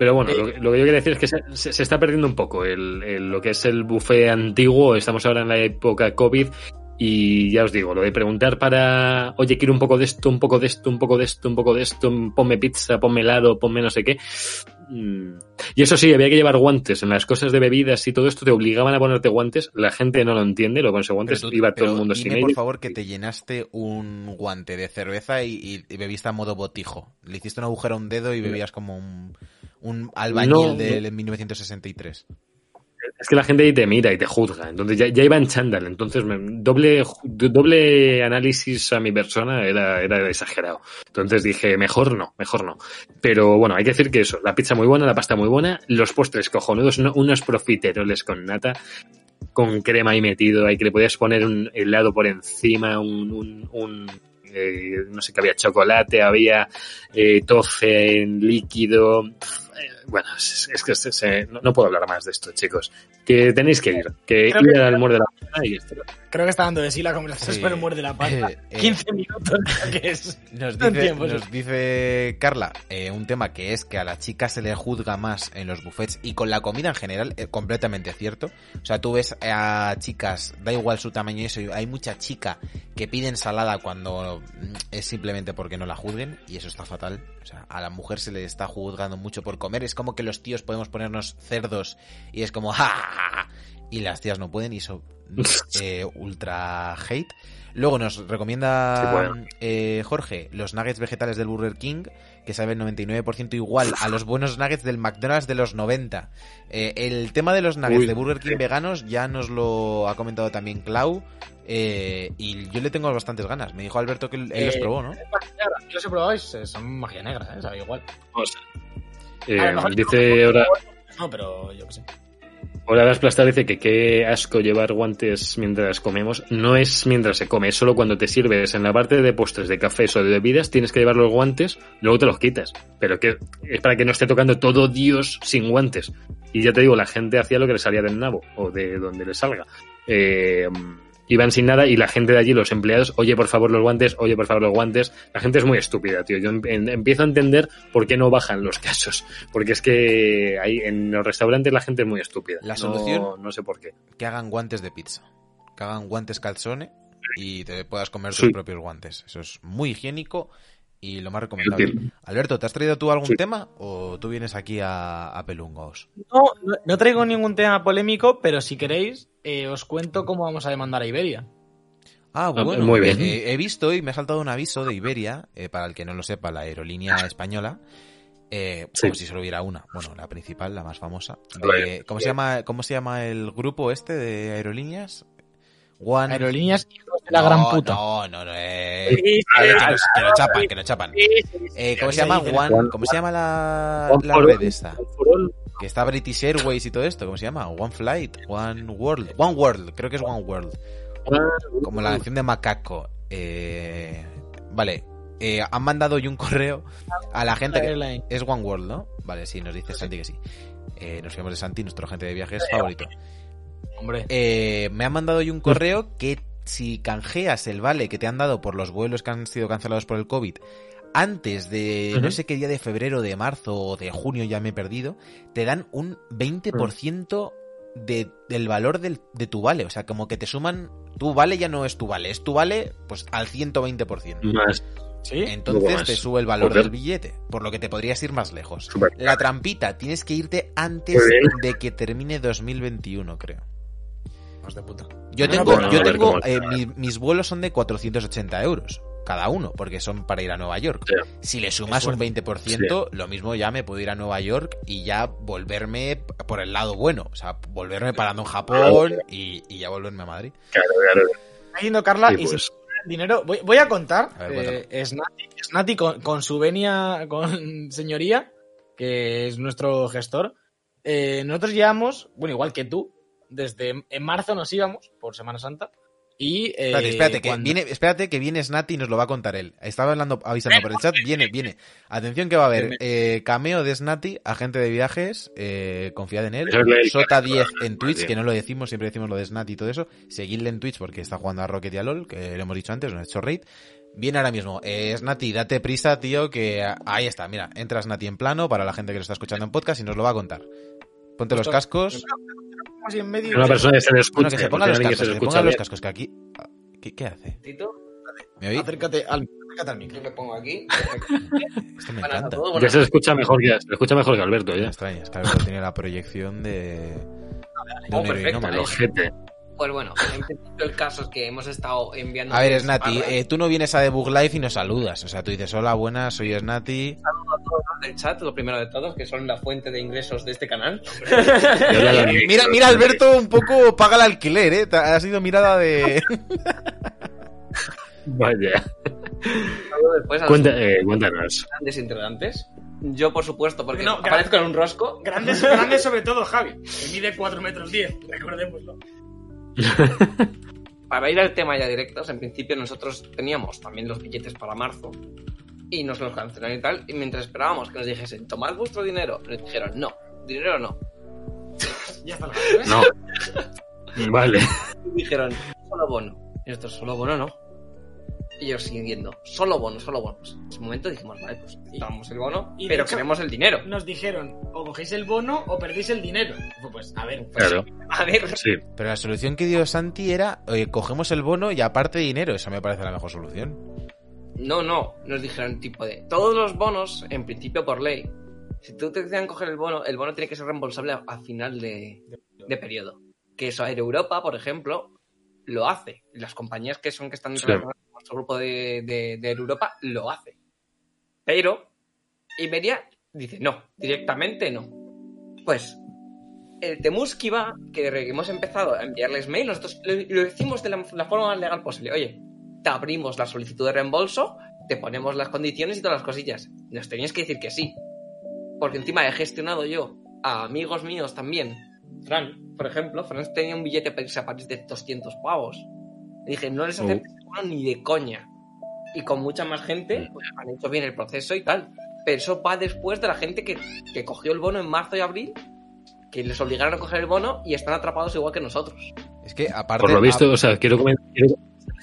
Pero bueno, Eh, lo, que- lo que yo quiero decir es que se, se- se está perdiendo un poco el, el- lo que es el buffet antiguo. Estamos ahora en la época COVID. Y ya os digo, lo de preguntar para, oye, quiero un poco de esto, un poco de esto, un poco de esto, un poco de esto, ponme pizza, ponme helado, ponme no sé qué. Mm. Y eso sí, había que llevar guantes. En las cosas de bebidas y todo esto te obligaban a ponerte guantes. La gente no lo entiende, lo pones guantes, tú- iba todo el mundo dime, sin por ellos. favor, que te llenaste un guante de cerveza y, y- y bebiste a modo botijo. Le hiciste un agujero a un dedo y bebías como un, un albañil No, del 1963. Es que la gente ahí te mira y te juzga. Entonces ya, ya iba en chándal. Entonces me- doble, doble análisis a mi persona era, era exagerado. Entonces dije, mejor no, mejor no. Pero bueno, hay que decir que eso, la pizza muy buena, la pasta muy buena, los postres cojonudos, no- unos profiteroles con nata, con crema ahí metido, ahí que le podías poner un helado por encima, un, un, un, eh, no sé qué había, chocolate, había eh, tofe en líquido. and Bueno, es, es que se- se- no, no puedo hablar más de esto, chicos. Que tenéis que ir. Que Creo ir que- al muerde la pata y esto. Creo que está dando de sí la conversación, Sí. pero muerde la pata. Eh, eh. 15 minutos, que es. [LAUGHS] Nos No dice, nos dice Carla eh, un tema que es que a la chica se le juzga más en los buffets y con la comida en general, eh, completamente cierto. O sea, tú ves a chicas, da igual su tamaño y eso, y hay mucha chica que pide ensalada cuando mm, es simplemente porque no la juzguen y eso está fatal. O sea, a la mujer se le está juzgando mucho por comer. Es como que los tíos podemos ponernos cerdos y es como ¡ja! ja, ja", y las tías no pueden y eso [LAUGHS] eh, ultra hate. Luego nos recomienda Sí, bueno. eh, Jorge los nuggets vegetales del Burger King, que saben 99% igual a los buenos nuggets del McDonald's de los 90. Eh, el tema de los nuggets Uy, de Burger King sí. veganos ya nos lo ha comentado también Clau. eh, y yo le tengo bastantes ganas. Me dijo Alberto que él, los Eh, probó, ¿no? Yo los he probado y son magia negra, ¿eh? Sabe igual. O sea, eh, dice ahora, No, pero yo qué sé. dice que qué asco llevar guantes mientras comemos. No es mientras se come, es solo cuando te sirves en la parte de postres, de cafés o de bebidas, tienes que llevar los guantes, luego te los quitas. Pero que es para que no esté tocando todo Dios sin guantes. Y ya te digo, la gente hacía lo que le salía del nabo o de donde le salga. Eh, iban sin nada y la gente de allí, los empleados, oye por favor los guantes, oye por favor los guantes. La gente es muy estúpida, tío. Yo em- em- empiezo a entender por qué no bajan los [LAUGHS] casos. Porque es que ahí en los restaurantes la gente es muy estúpida. La solución- No, sé por qué. Que hagan guantes de pizza. Que hagan guantes calzone y te puedas comer tus Sí. propios guantes. Eso es muy higiénico y lo más recomendable. Alberto, ¿te has traído tú algún Sí. tema o tú vienes aquí a, a pelungos? No, no traigo ningún tema polémico, pero si queréis, eh, os cuento cómo vamos a demandar a Iberia. Ah, Ah, bueno, muy bien. eh, he visto y me ha saltado un aviso de Iberia, eh, para el que no lo sepa, la aerolínea [LAUGHS] española, eh, Sí. como si solo hubiera una, bueno, la principal, la más famosa. de-. ¿cómo, se llama, ¿Cómo se llama el grupo este de aerolíneas? One... Aerolíneas hijos de la No, gran puta. No, no, no, eh, que, nos, que nos chapan, que nos chapan. Eh, ¿Cómo se llama? One, ¿Cómo se llama la, la red esta? Que está British Airways y todo esto, ¿cómo se llama? One Flight, One World, One World, creo que es One World. Como la canción de Macaco. Eh, vale, eh, han mandado hoy un correo a la gente que... Es One World, ¿no? Vale, sí, nos dice Santi que sí. Eh, nos fiamos de Santi, nuestro agente de viajes favorito. Hombre. Eh, me han mandado hoy un correo que si canjeas el vale que te han dado por los vuelos que han sido cancelados por el COVID antes de no sé qué día de febrero, de marzo o de junio, ya me he perdido, te dan un 20% de, del valor del- de tu vale. O sea, como que te suman, tu vale ya no es tu vale, es tu vale pues al 120%. Más. Sí. Entonces más. te sube el valor Joder. del billete, por lo que te podrías ir más lejos. La trampita, tienes que irte antes de que termine 2021, creo. De puta. Yo No, tengo, yo tengo, eh, mi- mis vuelos son de 480 euros cada uno, porque son para ir a Nueva York. Si le sumas un 20%, lo mismo ya me puedo ir a Nueva York y ya volverme por el lado bueno. O sea, volverme parando en Japón y, y ya volverme a Madrid. Claro, claro. Está yendo Carla Sí, y pues. si el dinero. Voy, voy a contar. A ver, eh, Snati, Snati con, con su venia, con [LAUGHS] señoría, que es nuestro gestor. eh, nosotros llevamos, bueno, igual que tú, desde en marzo nos íbamos por Semana Santa. Y. eh, Espérate, espérate, que cuando- viene, espérate que viene Snati y nos lo va a contar él. Estaba hablando, avisando por el chat, viene, viene. Atención que va a haber eh, cameo de Snati, agente de viajes, eh, confiad en él. Eso es lo del- Sota 10 en Twitch, que no lo decimos, siempre decimos lo de Snati y todo eso. Seguidle en Twitch porque está jugando a Rocket y a LOL, que lo hemos dicho antes, nos ha hecho raid. Viene ahora mismo. Eh, Snati, date prisa, tío, que ahí está. Mira, entra Snati en plano para la gente que lo está escuchando en podcast y nos lo va a contar. Ponte los cascos. Así en medio. Una persona que se le escucha. Bueno, que se pongan los alguien que cascos, se que se pongan los cascos, que aquí... ¿Qué, qué hace? Tito, ¿Me oís? Acércate al, acércate al yo micro. me pongo aquí. [LAUGHS] Esto me encanta. Ya se escucha mejor que, se escucha mejor que Alberto, ya. extraña, es que Alberto tiene la proyección de... de Oh, perfecto. Pues bueno, en principio el caso es que hemos estado enviando... A ver, Snati, eh, tú no vienes a Debug Live y nos saludas. O sea, tú dices, hola, buenas, soy Snati. Del chat, lo primero de todos, que son la fuente de ingresos de este canal. [LAUGHS] Mira, mira, Alberto un poco paga el alquiler, ¿eh? Ha sido mirada de... [LAUGHS] Vaya. Después Cuenta, eh, cuéntanos. grandes integrantes. Yo, por supuesto, porque No, aparezco en un rosco. Grandes, grandes sobre todo Javi, que mide 4 metros 10, recordémoslo. Para ir al tema ya directos, en principio nosotros teníamos también los billetes para marzo. Y nos los cancelaron y tal. Y mientras esperábamos que nos dijesen, tomad vuestro dinero, nos dijeron, no, dinero no. [LAUGHS] Ya está. No. [LAUGHS] Vale. Y dijeron, solo bono. Y nosotros, solo bono no. Y ellos siguiendo, solo bono, solo bono. Pues, en ese momento dijimos, vale, pues damos el bono, Y pero hecho- queremos el dinero. Nos dijeron, o cogéis el bono o perdéis el dinero. Fue, Pues, a ver, pues, Claro. [LAUGHS] A ver, Sí. Pero la solución que dio Santi era, oye, cogemos el bono y aparte dinero. Esa me parece la mejor solución. No, no, nos dijeron tipo de todos los bonos, en principio por ley, si tú te decían coger el bono, el bono tiene que ser reembolsable a, a final de, de periodo. Que eso Air Europa, por ejemplo, lo hace. Las compañías que son que están Sí. con nuestro grupo de, de, de Europa lo hace. Pero Iberia dice no, directamente no. Pues el Temuski va, que hemos empezado a enviarles mail, nosotros lo, lo decimos de la, la forma más legal posible. Oye, te abrimos la solicitud de reembolso, te ponemos las condiciones y todas las cosillas. Nos tenías que decir que sí. Porque encima he gestionado yo a amigos míos también. Fran, por ejemplo, Fran tenía un billete para irse a París de 200 pavos. Le dije, no les Oh. aceptes seguro ni de coña. Y con mucha más gente pues, han hecho bien el proceso y tal. Pero eso va después de la gente que, que cogió el bono en marzo y abril, que les obligaron a coger el bono y están atrapados igual que nosotros. Es que aparte... Por lo visto, a- o sea, quiero comentar. quiero-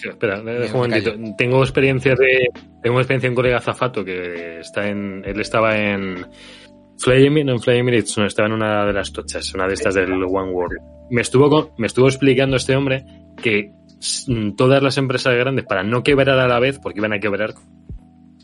Espera, deja un momentito. Tengo experiencia de. Tengo experiencia de un colega zafato que está en. Él estaba en. Flaming, no en Flaming Emirates, no, estaba en una de las tochas, una de estas del One World. Me estuvo, con- me estuvo explicando este hombre que todas las empresas grandes, para no quebrar a la vez, porque iban a quebrar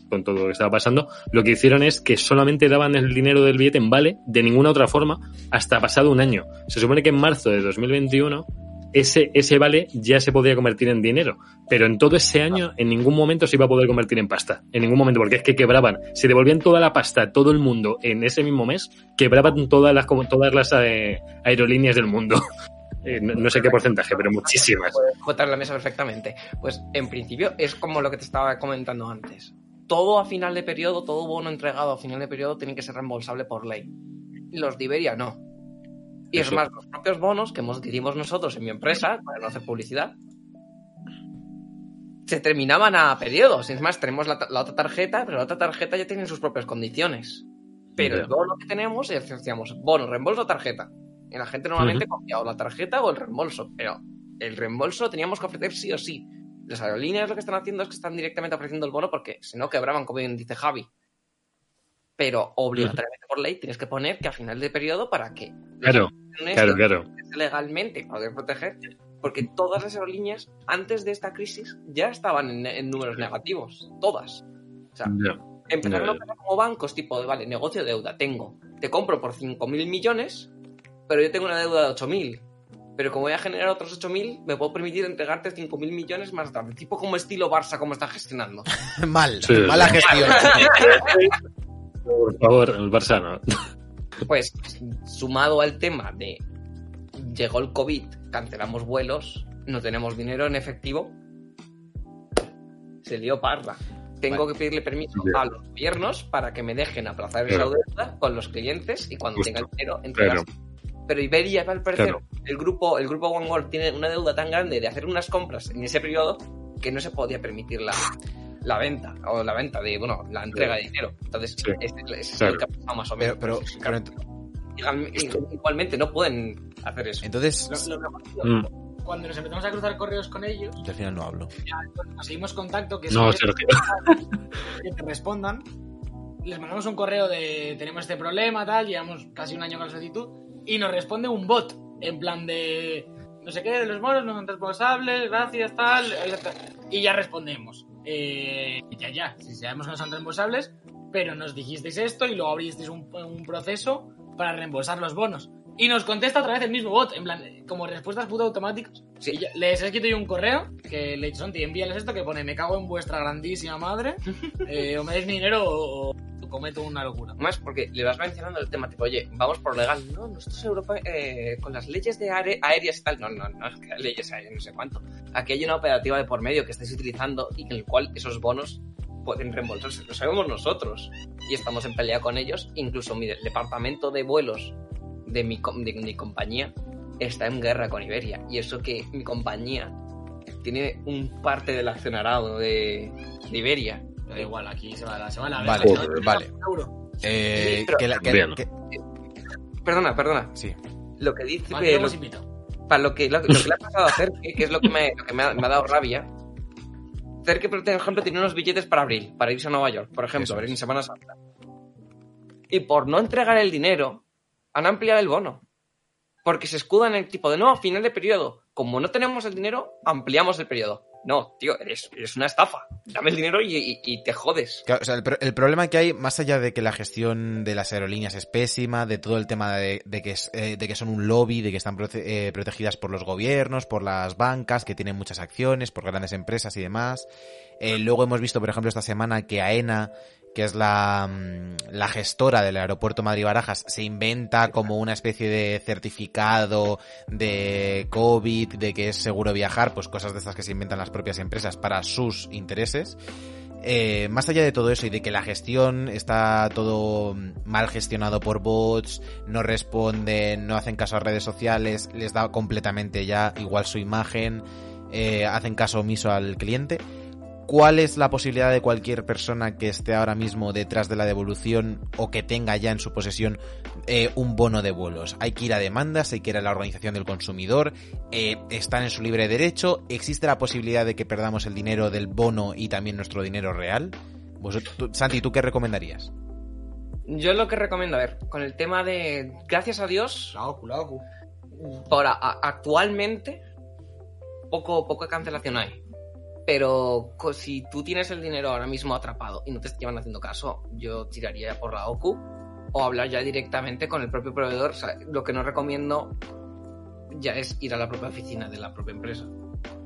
con todo lo que estaba pasando, lo que hicieron es que solamente daban el dinero del billete en vale, de ninguna otra forma, hasta pasado un año. Se supone que en marzo de 2021 ese, ese vale ya se podía convertir en dinero, pero en todo ese año en ningún momento se iba a poder convertir en pasta, en ningún momento, porque es que quebraban, se devolvían toda la pasta todo el mundo en ese mismo mes, quebraban todas las, todas las eh, aerolíneas del mundo. [LAUGHS] Eh, no, sé qué porcentaje, pero muchísimas. Botar la mesa perfectamente. Pues en principio es como lo que te estaba comentando antes. Todo a final de periodo, todo bono entregado a final de periodo tiene que ser reembolsable por ley. Los de no. Y es más, los propios bonos que hicimos nosotros en mi empresa, para no hacer publicidad, se terminaban a periodos. Es más, tenemos la, otra tarjeta, pero la otra tarjeta ya tiene sus propias condiciones. Pero Ya. el bono que tenemos es decíamos, bono, reembolso, tarjeta. Y la gente normalmente cogía o la tarjeta o el reembolso. Pero el reembolso lo teníamos que ofrecer sí o sí. Las aerolíneas lo que están haciendo es que están directamente ofreciendo el bono porque si no quebraban, como bien dice Javi. Pero obligatoriamente por ley tienes que poner que a final de periodo para que Claro, claro, claro. legalmente poder proteger, porque todas las aerolíneas antes de esta crisis ya estaban en, en números negativos, todas. O sea, empezaron a operar como bancos, tipo de, vale, negocio de deuda, tengo, te compro por 5.000 millones, pero yo tengo una deuda de 8.000. Pero como voy a generar otros 8.000, me puedo permitir entregarte 5.000 millones más tarde. Tipo como estilo Barça, como está gestionando. [LAUGHS] Mal, Sí, mala sí. gestión. [LAUGHS] Por favor, el Barça no. [LAUGHS] Pues sumado al tema de llegó el COVID, cancelamos vuelos, no tenemos dinero en efectivo, se lió parda. Tengo que pedirle permiso a los gobiernos para que me dejen aplazar esa deuda con los clientes y cuando Justo. tenga el dinero entregarse. Pero Iberia, al parecer, Claro. el grupo, el grupo One World tiene una deuda tan grande de hacer unas compras en ese periodo que no se podía permitir la, venta, o la venta de, bueno, la entrega de dinero. Entonces, Sí. ese, ese es Claro. el que ha pasado más o Pero, menos. pero, Pues, pero Igual- Igualmente no pueden hacer eso. entonces, Lo- lo mejor, Mm. Cuando nos empezamos a cruzar correos con ellos, yo al final no hablo. conseguimos contacto que No, Sergio. [LAUGHS] que te respondan. Les mandamos un correo de tenemos este problema, tal, llevamos casi un año con la solicitud, y nos responde un bot, en plan de no sé qué, de los moros, no son responsables, gracias, tal, y ya respondemos. Eh, ya, ya, si sabemos que no son responsables, pero nos dijisteis esto y luego abristeis un, un proceso para reembolsar los bonos. Y nos contesta otra vez el mismo bot, en plan, como respuestas puto automáticas. Sí. Y les he escrito yo un correo que le he dicho, Santi, envíales esto que pone, me cago en vuestra grandísima madre, [LAUGHS] eh, o me dais mi dinero o cometo una locura. Más porque le vas mencionando el tema, tipo, oye, vamos por legal. No, nosotros Europa, eh, con las leyes de aere- aéreas y tal. No, no, no, leyes aéreas, no sé cuánto. Aquí hay una operativa de por medio que estáis utilizando y en el cual esos bonos pueden reembolsarse. Lo sabemos nosotros. Y estamos en pelea con ellos. Incluso mi de- departamento de vuelos de mi, de mi compañía está en guerra con Iberia. Y eso que mi compañía tiene un parte del accionarado de, de Iberia. Da igual, aquí se va la semana. Vale, Joder, vale. Euro. Eh, Sí, pero que la- que- también. que- Perdona, perdona. sí. Lo que dice Vale, que lo para lo que, lo, lo que le ha pasado a Cerque, que es lo que me, lo que me ha, me ha dado rabia. Cerque, por ejemplo, tiene unos billetes para abril, para irse a Nueva York, por ejemplo, en Semana Santa. Y por no entregar el dinero, han ampliado el bono. Porque se escudan en el tipo de, no, a final de periodo. Como no tenemos el dinero, ampliamos el periodo. No, tío, eres, una estafa. Dame el dinero y, y- te jodes. O sea, el, pro- el problema que hay, más allá de que la gestión de las aerolíneas es pésima, de todo el tema de, que, es, eh, de que son un lobby, de que están eh, protegidas por los gobiernos, por las bancas, que tienen muchas acciones, por grandes empresas y demás. Eh, luego hemos visto, por ejemplo, esta semana que AENA, que es la, mm, la gestora del aeropuerto Madrid-Barajas, se inventa como una especie de certificado de COVID, de que es seguro viajar, pues cosas de estas que se inventan las propias empresas para sus intereses. Eh, más allá de todo eso y de que la gestión está todo mal gestionado por bots, no responden, no hacen caso a redes sociales, les da completamente ya igual su imagen, eh, hacen caso omiso al cliente. ¿Cuál es la posibilidad de cualquier persona que esté ahora mismo detrás de la devolución o que tenga ya en su posesión eh, un bono de vuelos? Hay que ir a demandas, hay que ir a la organización del consumidor, eh, están en su libre derecho, ¿existe la posibilidad de que perdamos el dinero del bono y también nuestro dinero real? Tú- Santi, ¿tú qué recomendarías? Yo lo que recomiendo, a ver, con el tema de, gracias a Dios, La OCU, la OCU. por a- a- actualmente poco poca cancelación hay pero si tú tienes el dinero ahora mismo atrapado y no te llevan haciendo caso yo tiraría por la OCU o hablar ya directamente con el propio proveedor O sea, lo que no recomiendo ya es ir a la propia oficina de la propia empresa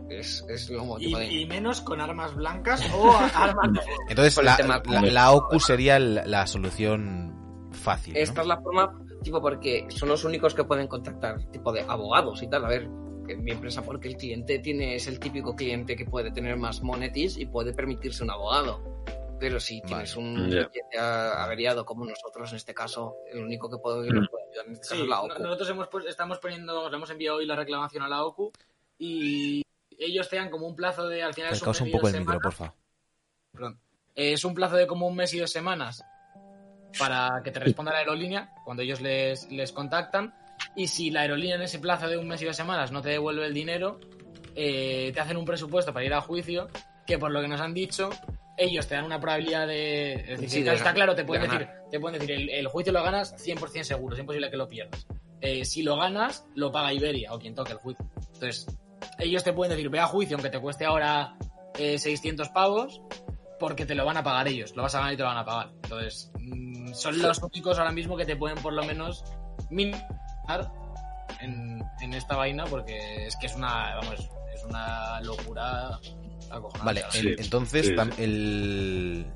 es, es lo Y, motivo de y menos con armas blancas o [LAUGHS] armas de fuego. Entonces, la, tema- la- la OCU sería la solución fácil. ¿no? Esta es la forma, tipo, porque son los únicos que pueden contactar, tipo de abogados y tal. A ver, que mi empresa, porque el cliente tiene, es el típico cliente que puede tener más monetis y puede permitirse un abogado. Pero si tienes un Ya. cliente a- averiado como nosotros en este caso, el único que puede, puede ayudar en este caso Sí, es la OCU. nosotros hemos pues- estamos poniendo, le hemos enviado hoy la reclamación a la OCU y ellos te dan como un plazo de al final es un un poco el micro, porfa. Perdón. Eh, es un plazo de como un mes y dos semanas para que te responda la aerolínea cuando ellos les, les contactan. Y si la aerolínea en ese plazo de un mes y dos semanas no te devuelve el dinero, eh, te hacen un presupuesto para ir a juicio, que por lo que nos han dicho, ellos te dan una probabilidad de... Es decir, Sí, de está ganar, claro, te de pueden decir, te pueden decir el, el juicio lo ganas 100% seguro, es imposible que lo pierdas. Eh, si lo ganas, lo paga Iberia o quien toque el juicio. Entonces, ellos te pueden decir, ve a juicio aunque te cueste ahora eh, 600 pavos, porque te lo van a pagar ellos, lo vas a ganar y te lo van a pagar. Entonces, mm, son los únicos ahora mismo que te pueden por lo menos minimizar en, en esta vaina, porque es que es una, vamos, es una locura acojonante. Vale, Sí, entonces sí, sí. el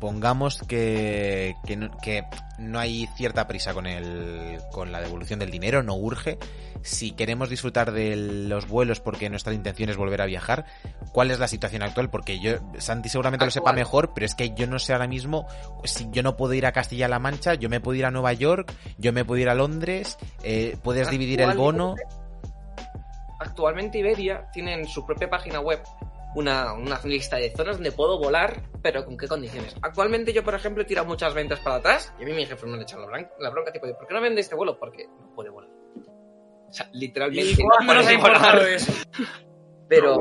pongamos que, que, no, que no hay cierta prisa con el con la devolución del dinero, no urge. Si queremos disfrutar de los vuelos porque nuestra intención es volver a viajar, ¿cuál es la situación actual? Porque yo, Santi seguramente lo sepa mejor, pero es que yo no sé ahora mismo si yo no puedo ir a Castilla-La Mancha, yo me puedo ir a Nueva York, yo me puedo ir a Londres, eh, puedes dividir el bono. Actualmente Iberia tiene en su propia página web una, una lista de zonas donde puedo volar, pero con qué condiciones. Actualmente yo, por ejemplo, he tirado muchas ventas para atrás y a mí mi jefe me ha echado la, la bronca, tipo, ¿por qué no vende este vuelo? Porque no puede volar. O sea, literalmente ¿Y no nos volar. [LAUGHS] eso? Pero.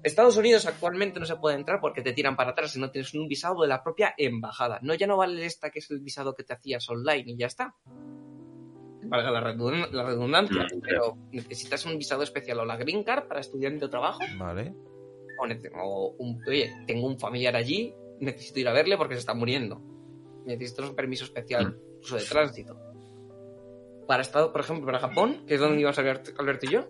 Estados Unidos actualmente no se puede entrar porque te tiran para atrás si no tienes un visado de la propia embajada. No, ya no vale esta que es el visado que te hacías online y ya está. Valga la redundancia, Mm, pero necesitas un visado especial o la green card para estudiante o trabajo. Vale. O, nece- o un, oye, tengo un familiar allí, necesito ir a verle porque se está muriendo. Necesito un permiso especial, uso de tránsito. Para Estado, por ejemplo, para Japón, que es donde íbamos a hablar Alberto y yo,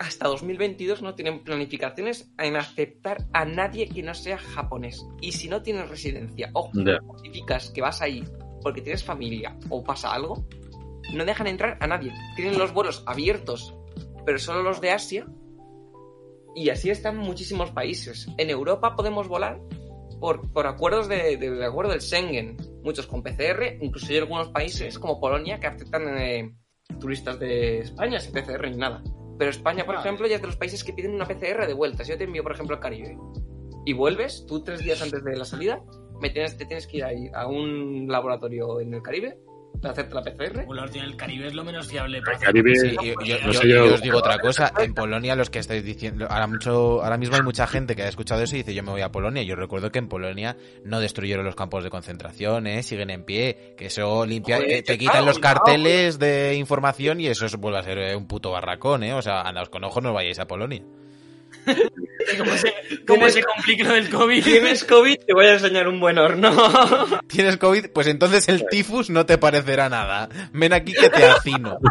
hasta 2022 no tienen planificaciones en aceptar a nadie que no sea japonés. Y si no tienes residencia o justificas que vas ahí porque tienes familia o pasa algo, no dejan entrar a nadie. Tienen los vuelos abiertos, pero solo los de Asia. Y así están muchísimos países. En Europa podemos volar por, por acuerdos de, de- de acuerdo del Schengen, muchos con PCR, incluso hay algunos países como Polonia que aceptan eh, turistas de España sin PCR ni nada. Pero España, por Vale. ejemplo, ya es de los países que piden una PCR de vuelta. Si yo te envío, por ejemplo, al Caribe y vuelves, tú tres días antes de la salida, me tienes, te tienes que ir ahí a un laboratorio en el Caribe hacerte la PCR. Polonia, el Caribe es lo menos fiable. para hacer- Caribe, Sí, yo, yo- no yo- sé yo- yo os digo otra cosa. En Polonia, los que estáis diciendo. Ahora, mucho, ahora mismo hay mucha gente que ha escuchado eso y dice: Yo me voy a Polonia. Yo recuerdo que en Polonia no destruyeron los campos de concentración, ¿eh? siguen en pie. Que eso limpia. Joder, eh, te claro, quitan los carteles de información y eso vuelve a ser eh, un puto barracón, ¿eh? O sea, andaos con ojos, no vayáis a Polonia. [LAUGHS] ¿Cómo se, cómo Tienes- se complica lo del COVID? ¿Tienes COVID? Te voy a enseñar un buen horno. [LAUGHS] ¿Tienes COVID? Pues entonces el tifus no te parecerá nada. Ven aquí que te hacino. [LAUGHS]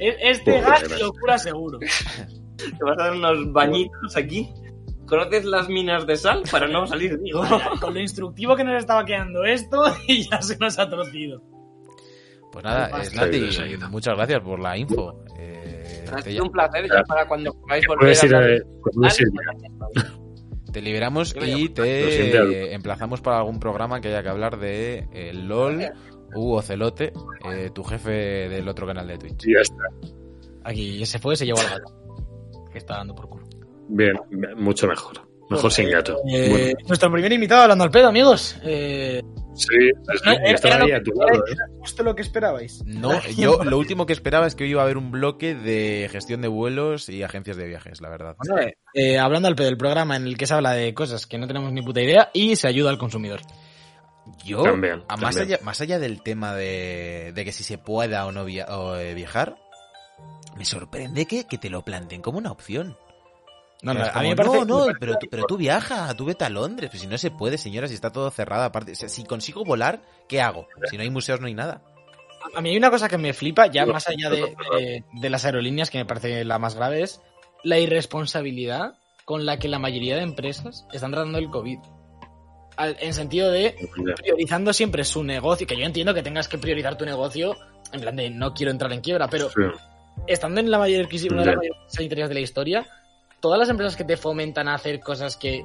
E- Este gas te lo cura seguro. Te vas a dar unos bañitos aquí. ¿Conoces las minas de sal? Para no salir, digo. Con lo instructivo que nos estaba quedando esto y ya se nos ha torcido. Pues nada, Ay, eh, muchas gracias por la info. Eh, Ha sido un placer ya para cuando podáis volver ir a, puedes ir te liberamos y siento. te emplazamos para algún programa que haya que hablar de eh, LOL u Ocelote, eh, tu jefe del otro canal de Twitch. y ya está. Aquí se fue, se llevó al gato. Que está dando por culo. Bien, mucho mejor. Mejor sin gato. Eh, Bueno, Nuestro primer invitado hablando al pedo, amigos. Eh, sí, sí, no, sí, estaba ahí lo a tu que- lado, ¿eh? era justo lo que esperabais. No, [LAUGHS] yo lo último que esperaba es que hoy iba a haber un bloque de gestión de vuelos y agencias de viajes, la verdad. Bueno, eh, eh, hablando al pedo, el programa en el que se habla de cosas que no tenemos ni puta idea y se ayuda al consumidor. Yo, También, a más, también. allá, más allá del tema de, de que si se pueda o no via- o, eh, viajar, me sorprende que, que te lo planteen como una opción. No, no, Es a mí como, me parece, no, no, me parece- pero, tú- pero tú viaja, tú vete a Londres. Pues si no se puede, señora, si está todo cerrado. Aparte, o sea, si consigo volar, ¿qué hago? Si no hay museos, no hay nada. A mí hay una cosa que me flipa, ya más allá de, de- de las aerolíneas, que me parece la más grave, es la irresponsabilidad con la que la mayoría de empresas están tratando el COVID. Al- en sentido de priorizando siempre su negocio, que yo entiendo que tengas que priorizar tu negocio, en plan de no quiero entrar en quiebra, pero Sí. estando en la mayor crisis, una de las mayores crisis sanitarias de la historia, todas las empresas que te fomentan a hacer cosas que,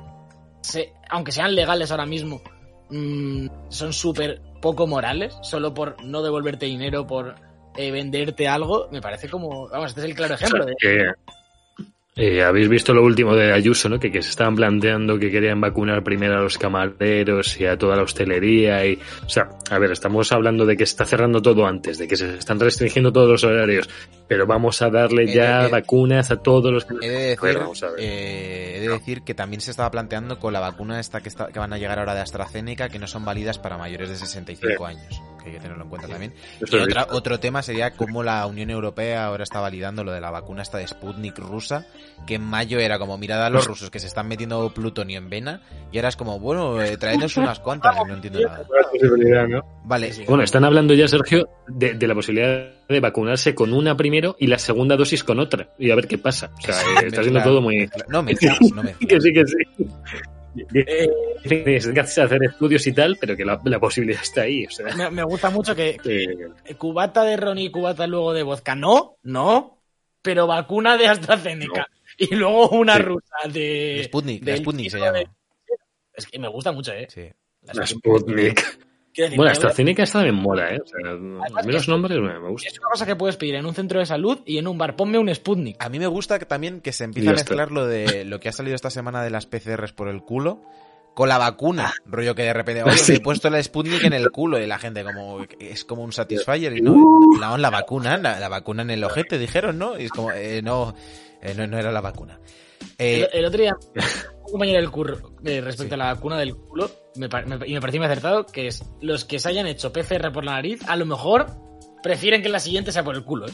se- aunque sean legales ahora mismo, mm, son súper poco morales, solo por no devolverte dinero, por eh, venderte algo, me parece como, vamos, este es el claro ejemplo. de- eh, habéis visto lo último de Ayuso, ¿no? Que, que se estaban planteando que querían vacunar primero a los camareros y a toda la hostelería y, o sea, a ver, estamos hablando de que se está cerrando todo antes, de que se están restringiendo todos los horarios, pero vamos a darle Eh, ya eh, vacunas a todos los que He de decir, Joder, vamos a ver. eh, he de decir que también se estaba planteando con la vacuna esta que, está, que van a llegar ahora de AstraZeneca que no son válidas para mayores de 65 años. Que hay que tenerlo en cuenta también. Y otra- otro tema sería cómo la Unión Europea ahora está validando lo de la vacuna esta de Sputnik rusa, que en mayo era como, mirad a los rusos que se están metiendo plutonio en vena, y ahora es como, bueno, eh, traednos unas cuantas, no entiendo nada. Vale, Bueno, están hablando ya, Sergio, de, de la posibilidad de vacunarse con una primero y la segunda dosis con otra. Y a ver qué pasa. O sea, eh, está siendo todo muy... No [LAUGHS] mezclas, no mezclas. Que sí, que sí. Dicen que necesitas hacer estudios y tal, pero que la, la posibilidad está ahí. O sea, Me, me gusta mucho que que- cubata de ron y cubata luego de vodka, no, no, pero vacuna de AstraZeneca. Y luego una Sí. rusa de... Sputnik, la del Sputnik se tipo de- llama. Es que me gusta mucho, ¿eh? Sí. la Sputnik. Quiero decir, Bueno, AstraZeneca esta también mola, ¿eh? O sea, a mí los nombres me, me gustan. Es una cosa que puedes pedir en un centro de salud y en un bar. Ponme un Sputnik. A mí me gusta que también que se empiece a está. mezclar lo de [LAUGHS] lo que ha salido esta semana de las PCRs por el culo con la vacuna. Rollo que de repente, oye, [LAUGHS] Sí. he puesto la Sputnik en el culo y la gente como es como un Satisfyer y no, la, la vacuna, la, la vacuna en el ojete, dijeron, ¿no? Y es como, eh, no, eh, no, no era la vacuna. Eh, El, el otro día, [LAUGHS] un compañero del curro, eh, respecto a la vacuna del culo, me, me- y me pareció muy acertado, que es los que se hayan hecho PCR por la nariz, a lo mejor prefieren que la siguiente sea por el culo, ¿eh?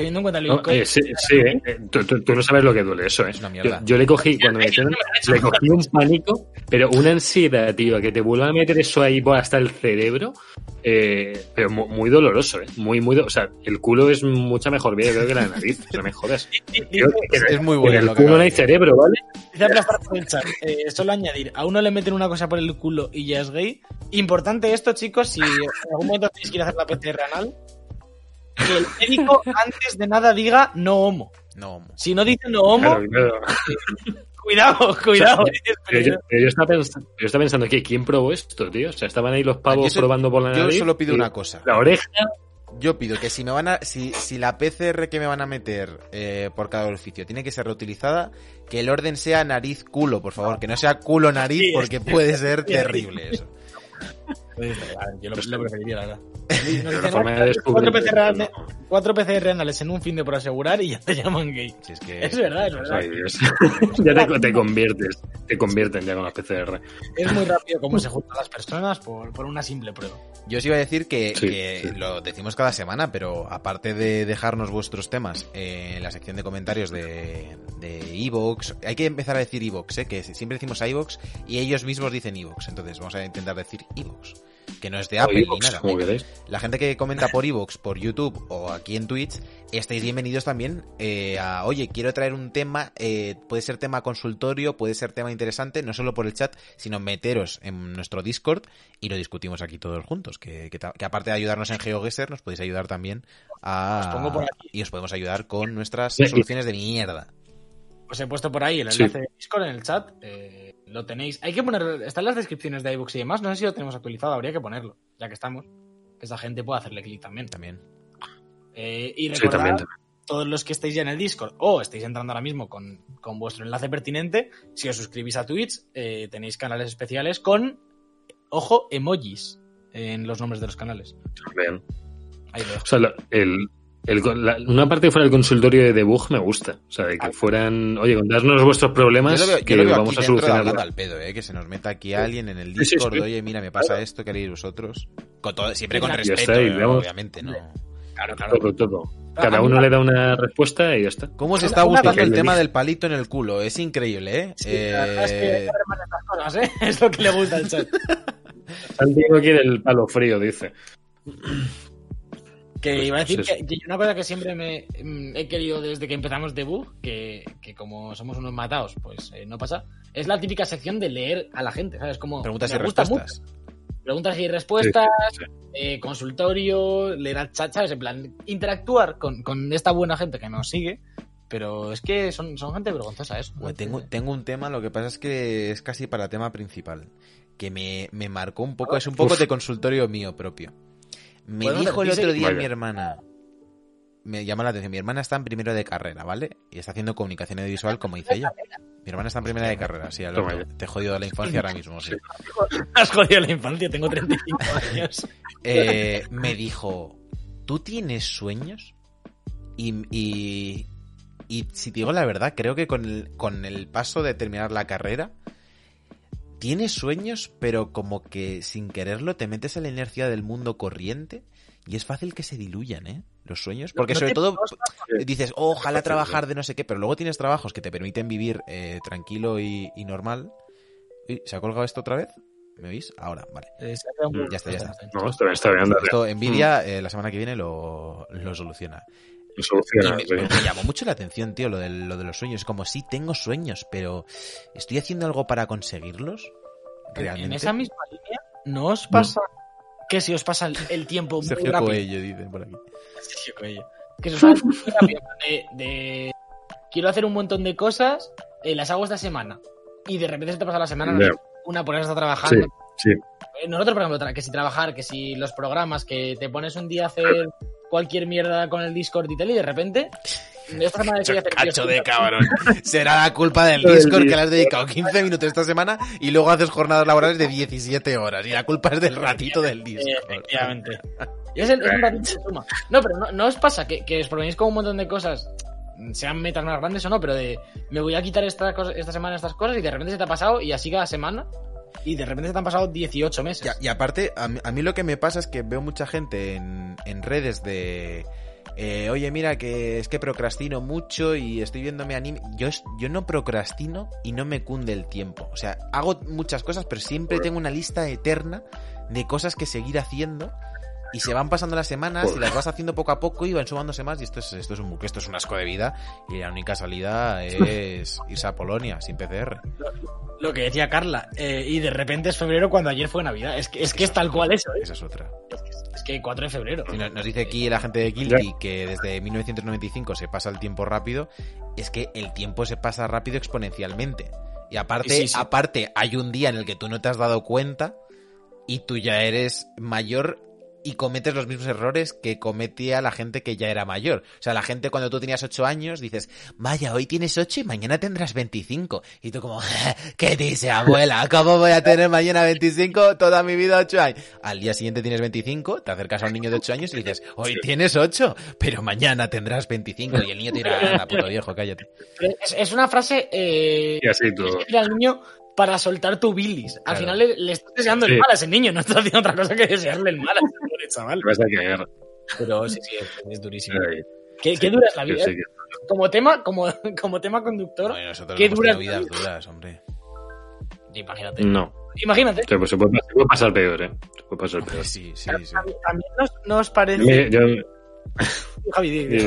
Teniendo en cuenta lo No, eh, sí, sí, ¿eh? Tú, tú- tú no sabes lo que duele eso, ¿eh? Es una mierda. yo le cogí, cuando me hicieron, le cogí un pánico, pero una ansiedad, tío, que te vuelvan a meter eso ahí por hasta el cerebro, eh, pero mu- muy, doloroso, ¿eh? Muy, muy, do- o sea, el culo es mucha mejor vida, creo que la nariz, [LAUGHS] no me jodas. Es, es muy en bueno el lo que culo no hay cerebro, ¿vale? El. Eh, solo añadir, a uno le meten una cosa por el culo y ya es gay. Importante esto, chicos, si en algún momento tenéis que ir a hacer la PCR anal, que el médico antes de nada diga no homo. No, Si no dice no homo, Claro, claro. [LAUGHS] cuidado, cuidado. O es Pero yo, pero yo estaba pensando, yo estaba pensando que ¿quién probó esto, tío? O sea, estaban ahí los pavos Yo probando por la Yo nariz. solo pido una cosa. La oreja. yo pido que si me van a, si, si la PCR que me van a meter eh, por cada orificio tiene que ser reutilizada, que el orden sea nariz culo, por favor, que no sea culo nariz, porque puede ser terrible eso. Yo lo, lo preferiría, la verdad. Cuatro PCR, ane- cuatro PCR anales en un fin de por asegurar y ya te llaman gay. Si es que Es verdad, es verdad. Ay, Dios. [LAUGHS] ya te, te conviertes, te convierten ya con la PCR. Es muy rápido cómo se juntan las personas por, por una simple prueba. Yo os iba a decir que, Sí, que sí. lo decimos cada semana, pero aparte de dejarnos vuestros temas en la sección de comentarios de de Evox, hay que empezar a decir Evox, ¿eh? que siempre decimos iVoox y ellos mismos dicen Evox, entonces vamos a intentar decir Evox, que no es de O Apple ni nada. La gente que comenta por [LAUGHS] Evox, por YouTube o aquí en Twitch, estáis bienvenidos también eh, a, oye, quiero traer un tema, eh, puede ser tema consultorio, puede ser tema interesante, no solo por el chat, sino meteros en nuestro Discord y lo discutimos aquí todos juntos, que, que ta- que aparte de ayudarnos en GeoGuessr, nos podéis ayudar también a... Os pongo por aquí. Y os podemos ayudar con nuestras Sí. soluciones de mierda. Os he puesto por ahí el Sí. enlace de Discord en el chat. eh, lo tenéis. Hay que poner. Está en las descripciones de iBooks y demás. No sé si lo tenemos actualizado. Habría que ponerlo, ya que estamos. Que esa gente pueda hacerle clic también. También. Eh, y Sí, recordad, también. también. todos los que estéis ya en el Discord o estáis entrando ahora mismo con, con vuestro enlace pertinente, si os suscribís a Twitch, eh, tenéis canales especiales con, ojo, emojis en los nombres de los canales. también. Ahí lo. O sea, la- el, el- la- una parte que fuera el consultorio de debug me gusta. O sea, de que fueron, oye, contadnos vuestros Yo problemas lo veo, yo que lo veo vamos aquí a solucionar. al pedo, eh, que se nos meta aquí alguien en el Sí, sí, Discord, sí. oye, mira, me pasa esto, ¿qué haréis vosotros? Con todo, siempre con respeto, está, y eh, vamos. obviamente, ¿no? Claro, claro. Todo, todo. A Cada mí uno le da una respuesta y ya está. ¿Cómo se está gustando el tema del palito en el culo? Es increíble, ¿eh? Sí, verdad es que Eh, ¿eh? [LAUGHS] Es lo que le gusta al chat. [LAUGHS] Santiago quiere el palo frío, dice. Que Pues- iba a decir pues que, que una cosa que siempre me mm, he querido desde que empezamos debug, que, que como somos unos matados, pues eh, no pasa, es la típica sección de leer a la gente, ¿sabes? Como preguntas y respuestas. mucho. Preguntas y respuestas, Sí, eh, consultorio, leer al chat, ¿sabes? En plan, interactuar con, con esta buena gente que nos sigue, pero es que son, son gente vergonzosa eso. Bueno, tengo, tengo un tema, lo que pasa es que es casi para tema principal, que me, me marcó un poco, es un poco Uf. de consultorio mío propio. Me dijo el otro día Vaya. mi hermana, me llama la atención, mi hermana está en primero de carrera, ¿vale? Y está haciendo comunicación audiovisual como hice yo. Mi hermana está en primera de carrera, sí, Alberto. Te he jodido la infancia ahora mismo, sí. [LAUGHS] Has jodido la infancia, tengo 35 [LAUGHS] años. Eh, me dijo, ¿tú tienes sueños? Y, y, y si te digo la verdad, creo que con el, con el paso de terminar la carrera, tienes sueños, pero como que sin quererlo te metes en la inercia del mundo corriente y es fácil que se diluyan, ¿eh? Los sueños. Porque No sobre todo pasa dices, "Oh, ojalá trabajar de no sé qué, pero luego tienes trabajos que te permiten vivir eh, tranquilo y, y normal. Uy, ¿Se ha colgado esto otra vez? ¿Me oís? Ahora, vale. Eh, poco- Ya está, ya está. No, está bien, está bien. Esto. Nvidia, eh, la semana que viene lo, lo soluciona. Lo Y soluciona, me, sí. me llamó mucho la atención, tío, lo de, lo de los sueños. Como, sí, tengo sueños, pero ¿estoy haciendo algo para conseguirlos? En ¿Realmente? esa misma línea, ¿no os pasa que si os pasa el, el tiempo muy Sergio rápido? Coello, dicen por aquí. Sergio Coello. Que se os pasa muy rápido de, de- Quiero hacer un montón de cosas, eh, las hago esta semana. Y de repente se te pasa la semana, no una por está trabajando. Sí, Eh, Nosotros, por ejemplo, que si trabajar, que si los programas, que te pones un día a hacer cualquier mierda con el Discord y tal, y de repente, Cacho de cabrón. [LAUGHS] Será la culpa [LAUGHS] del Discord que le has dedicado 15 minutos esta semana y luego haces jornadas laborales de 17 horas. Y la culpa es del ratito del Eh, Discord. efectivamente. Y [LAUGHS] es, el, es un ratito de suma. No, pero no, no os pasa que, que os proponéis con un montón de cosas, sean metas más grandes o no, pero de me voy a quitar esta, cosa- esta semana estas cosas y de repente se te ha pasado y así cada semana y de repente se te han pasado 18 meses. Y aparte, a mí, a mí lo que me pasa es que veo mucha gente en, en redes de... eh, Oye, mira, que es que procrastino mucho y estoy viéndome anime. Yo, es- yo no procrastino y no me cunde el tiempo. O sea, hago muchas cosas, pero siempre tengo una lista eterna de cosas que seguir haciendo. Y se van pasando las semanas y las vas haciendo poco a poco y van sumándose más. Y esto es, esto es un bucle, esto es un asco de vida. Y la única salida es irse a Polonia sin PCR. Lo que decía Carla, eh, y de repente es febrero cuando ayer fue Navidad. Es que es, que es tal cual eso, ¿eh? Esa es otra. Es que 4 de febrero. Y nos nos dice aquí la gente de Guilty que desde 1995 se pasa el tiempo rápido. Es que el tiempo se pasa rápido exponencialmente. Y aparte, Sí, sí. aparte, hay un día en el que tú no te has dado cuenta y tú ya eres mayor y cometes los mismos errores que cometía la gente que ya era mayor. O sea, la gente cuando tú tenías 8 años dices, vaya, hoy tienes 8 y mañana tendrás 25. Y tú como, [LAUGHS] ¿qué dice abuela? ¿Cómo voy a tener mañana 25 toda mi vida 8 años? Al día siguiente tienes 25, te acercas a un niño de 8 años y dices, hoy tienes 8, pero mañana tendrás 25. Y el niño te dirá, "Ah, puto viejo, cállate. Es, es una frase eh, Y así todo. es decir al niño para soltar tu bilis. Al Claro. final le, le estás deseando Sí. el mal a ese niño, no estás haciendo otra cosa que desearle el mal a ese pobre chaval. Pero sí, sí, es, es durísimo. ¿Qué, sí, qué dura es la vida? Como tema, como, como tema conductor, nosotros ¿Qué dura vidas duras, hombre. imagínate. No. Imagínate. Sea, pues se, puede, se puede pasar peor, ¿eh? Se puede pasar peor. Sí, sí, sí. También, nos, nos parece. Yo- Javi, yo-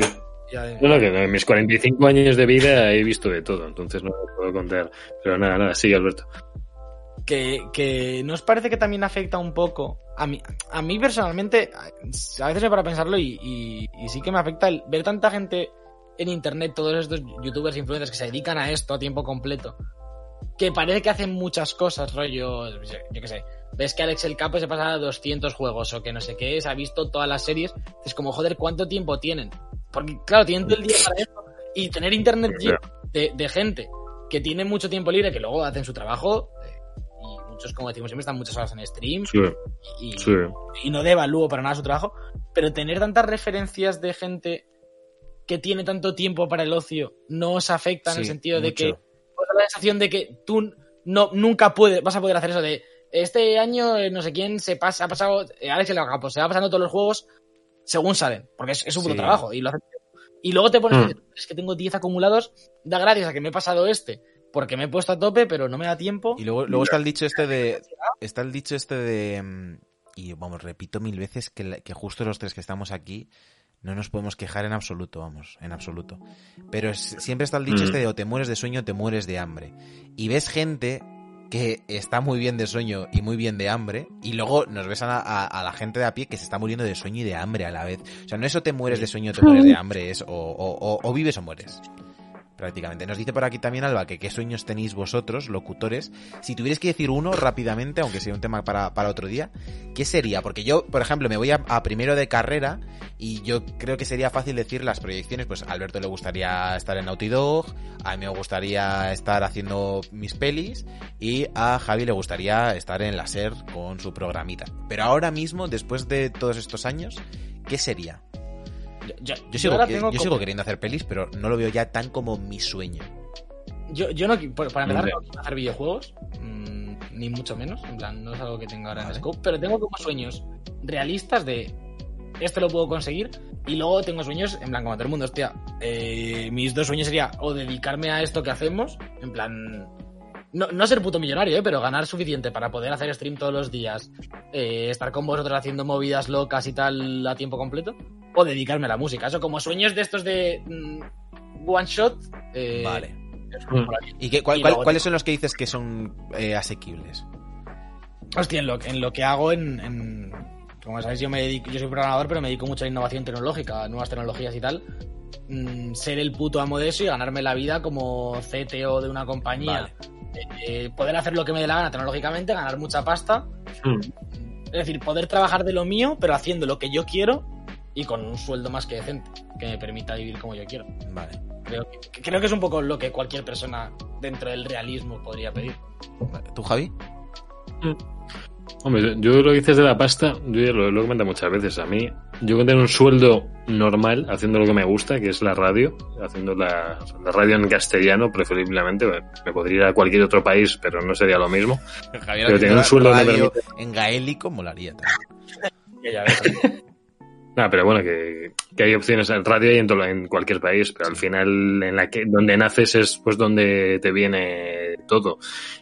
ya, ya. no, no, que en mis 45 años de vida he visto de todo, entonces no lo puedo contar. Pero nada, nada, sigue Alberto. que, que nos parece que también afecta un poco. A mí, a mí personalmente, a veces me para pensarlo y, y- y sí que me afecta el ver tanta gente en internet, todos estos youtubers, influencers que se dedican a esto a tiempo completo, que parece que hacen muchas cosas, rollo, yo qué sé. Ves que Alex el Capo se pasa a 200 juegos o que no sé qué, se ha visto todas las series. Es como, joder, ¿cuánto tiempo tienen? Porque, claro, tienen todo el día para eso. Y tener internet de, de gente que tiene mucho tiempo libre, que luego hacen su trabajo, eh, y muchos, como decimos siempre, están muchas horas en stream Sí, y, sí. y no devalúo para nada su trabajo, pero tener tantas referencias de gente que tiene tanto tiempo para el ocio no os afecta en el sentido de que la sensación de que tú no nunca puedes, vas a poder hacer eso de este año eh, no sé quién se pasa, ha pasado, eh, Alex el Capo, se va pasando todos los juegos según salen, porque es, puto Sí. trabajo y lo hace. Y luego te pones, Mm. es que tengo 10 acumulados, da gracias a que me he pasado este, porque me he puesto a tope, pero no me da tiempo. Y luego, luego está el dicho este de. [LAUGHS] Está el dicho este de. mm, Y vamos, repito mil veces que, justo los tres que estamos aquí no nos podemos quejar en absoluto, vamos, en absoluto. Pero es- siempre está el dicho Mm. este de o te mueres de sueño o te mueres de hambre. Y ves gente que está muy bien de sueño y muy bien de hambre, y luego nos ves a, a- a la gente de a pie que se está muriendo de sueño y de hambre a la vez. O sea, no es o te mueres de sueño o te mueres de [LAUGHS] hambre, es o, o- o- o vives o mueres. Prácticamente. Nos dice por aquí también Alba que qué sueños tenéis vosotros, locutores. Si tuvierais que decir uno rápidamente, aunque sea un tema para, para otro día, ¿qué sería? Porque yo, por ejemplo, me voy a, primero de carrera y yo creo que sería fácil decir las proyecciones. Pues a Alberto le gustaría estar en Naughty Dog, a mí me gustaría estar haciendo mis pelis y a Javi le gustaría estar en la SER con su programita. Pero ahora mismo, después de todos estos años, ¿qué sería? Yo, Yo sigo, yo sigo queriendo hacer pelis, pero no lo veo ya tan como mi sueño. Yo, yo no, para empezar, no quiero hacer videojuegos, mm, ni mucho menos, en plan, no es algo que tenga ahora Vale. en scope, pero tengo como sueños realistas de esto lo puedo conseguir, y luego tengo sueños, en plan, como todo el mundo, hostia, eh, mis dos sueños sería o dedicarme a esto que hacemos, en plan, no, no ser puto millonario, eh, pero ganar suficiente para poder hacer stream todos los días, eh, estar con vosotros haciendo movidas locas y tal a tiempo completo, o dedicarme a la música. Eso como sueños de estos de mm, one shot. eh, Vale. ¿Y qué, cuál- Y cuál- cuáles son los que dices que son eh, asequibles? Hostia, en lo, en lo que hago en, en- Como sabéis, yo me dedico, yo soy programador, pero me dedico mucho a la innovación tecnológica, a nuevas tecnologías y tal. Mm, ser el puto amo de eso y ganarme la vida como CTO de una compañía. Eh, poder hacer lo que me dé la gana tecnológicamente, ganar mucha pasta. Mm. Es decir, poder trabajar de lo mío, pero haciendo lo que yo quiero y con un sueldo más que decente, que me permita vivir como yo quiero. Vale. Creo que, creo que es un poco lo que cualquier persona dentro del realismo podría pedir. vale. ¿Tú, Javi? Hombre, yo lo que dices de la pasta, yo ya lo, lo he comentado muchas veces. A mí, yo con tener un sueldo normal, haciendo lo que me gusta, que es la radio, haciendo la, la radio en castellano, preferiblemente, me, me podría ir a cualquier otro país, pero no sería lo mismo. Javier, Pero tener un sueldo que radio permite- en gaélico molaría también. [LAUGHS] Ya, ya ves. Nada, pero bueno, que, que hay opciones en radio y en, todo- en cualquier país, pero al final en la que donde naces es pues donde te viene todo.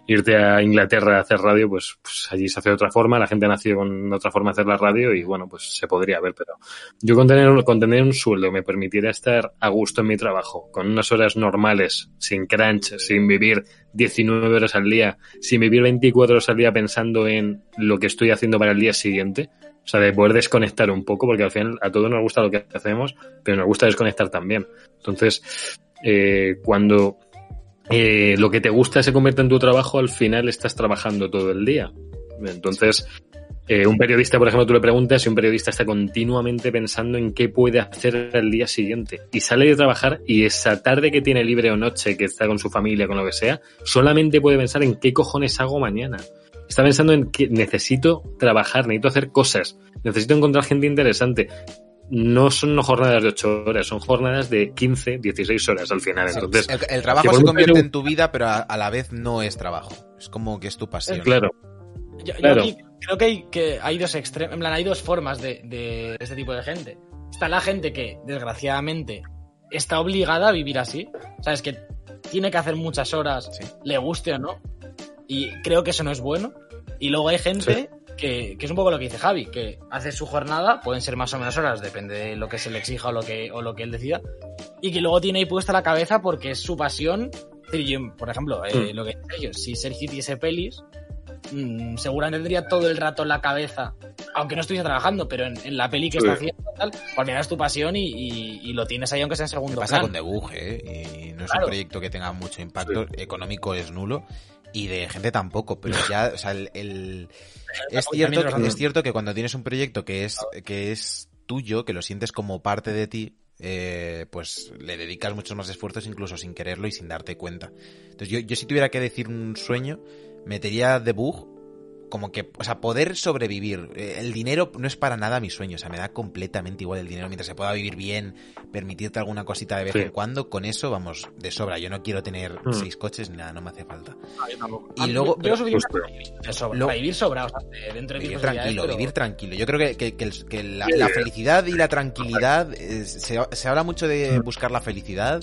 Irte a Inglaterra a hacer radio, pues, pues allí se hace de otra forma, la gente nació con otra forma de hacer la radio y bueno, pues se podría ver, pero yo con tener, un- con tener un sueldo me permitiera estar a gusto en mi trabajo, con unas horas normales, sin crunch, sin vivir 19 horas al día, sin vivir 24 horas al día pensando en lo que estoy haciendo para el día siguiente, o sea, de poder desconectar un poco, porque al final a todos nos gusta lo que hacemos, pero nos gusta desconectar también. Entonces, eh, cuando eh, lo que te gusta se convierte en tu trabajo, al final estás trabajando todo el día. Entonces, Eh, un periodista, por ejemplo, tú le preguntas y un periodista está continuamente pensando en qué puede hacer el día siguiente. Y sale de trabajar y esa tarde que tiene libre o noche, que está con su familia, con lo que sea, solamente puede pensar en qué cojones hago mañana. Está pensando en que necesito trabajar, necesito hacer cosas, necesito encontrar gente interesante. No son jornadas de 8 horas, son jornadas de 15, 16 horas al final. Sí, Entonces, el, trabajo se convierte en tu vida, pero a, a la vez no es trabajo. Es como que es tu pasión. claro, Yo, yo Claro. aquí creo que hay, que hay dos extremos, en plan, hay dos formas de, de este tipo de gente. Está la gente que, desgraciadamente, está obligada a vivir así. Sabes que tiene que hacer muchas horas, Sí. le guste o no. Y creo que eso no es bueno. Y luego hay gente que, que es un poco lo que dice Javi, que hace su jornada, pueden ser más o menos horas, depende de lo que se le exija o lo que, o lo que él decida. Y que luego tiene ahí puesta la cabeza porque es su pasión. Es por ejemplo, eh, Mm. lo que dice ellos, si Sergio hiciese pelis, mm, seguramente tendría todo el rato en la cabeza, aunque no estuviese trabajando, pero en, en la peli que Sí. está haciendo, tal, porque era tu pasión y, y- y lo tienes ahí aunque sea en segundo pasa plano. con Debug, ¿eh? Y no es Claro. un proyecto que tenga mucho impacto. Económico es nulo. Y de gente tampoco, pero ya, o sea, el, el- es cierto, es cierto que cuando tienes un proyecto que es, que es tuyo, que lo sientes como parte de ti, eh, pues le dedicas muchos más esfuerzos incluso sin quererlo y sin darte cuenta. Entonces yo, yo si tuviera que decir un sueño, metería Debug como que, o sea, poder sobrevivir. Eh, El dinero no es para nada mi sueño, o sea, me da completamente igual el dinero mientras se pueda vivir bien, permitirte alguna cosita de vez Sí. en cuando, con eso vamos de sobra. Yo no quiero tener Mm. seis coches ni nada, no me hace falta. A Y mí- luego, yo pero- suficiente Justo. para vivir de sobra, Lo- para vivir sobra, o sea, de- dentro de Vivir tranquilo, pero- vivir tranquilo. Yo creo que, que- que el- que la, felicidad y la tranquilidad, eh, se, se habla mucho de buscar la felicidad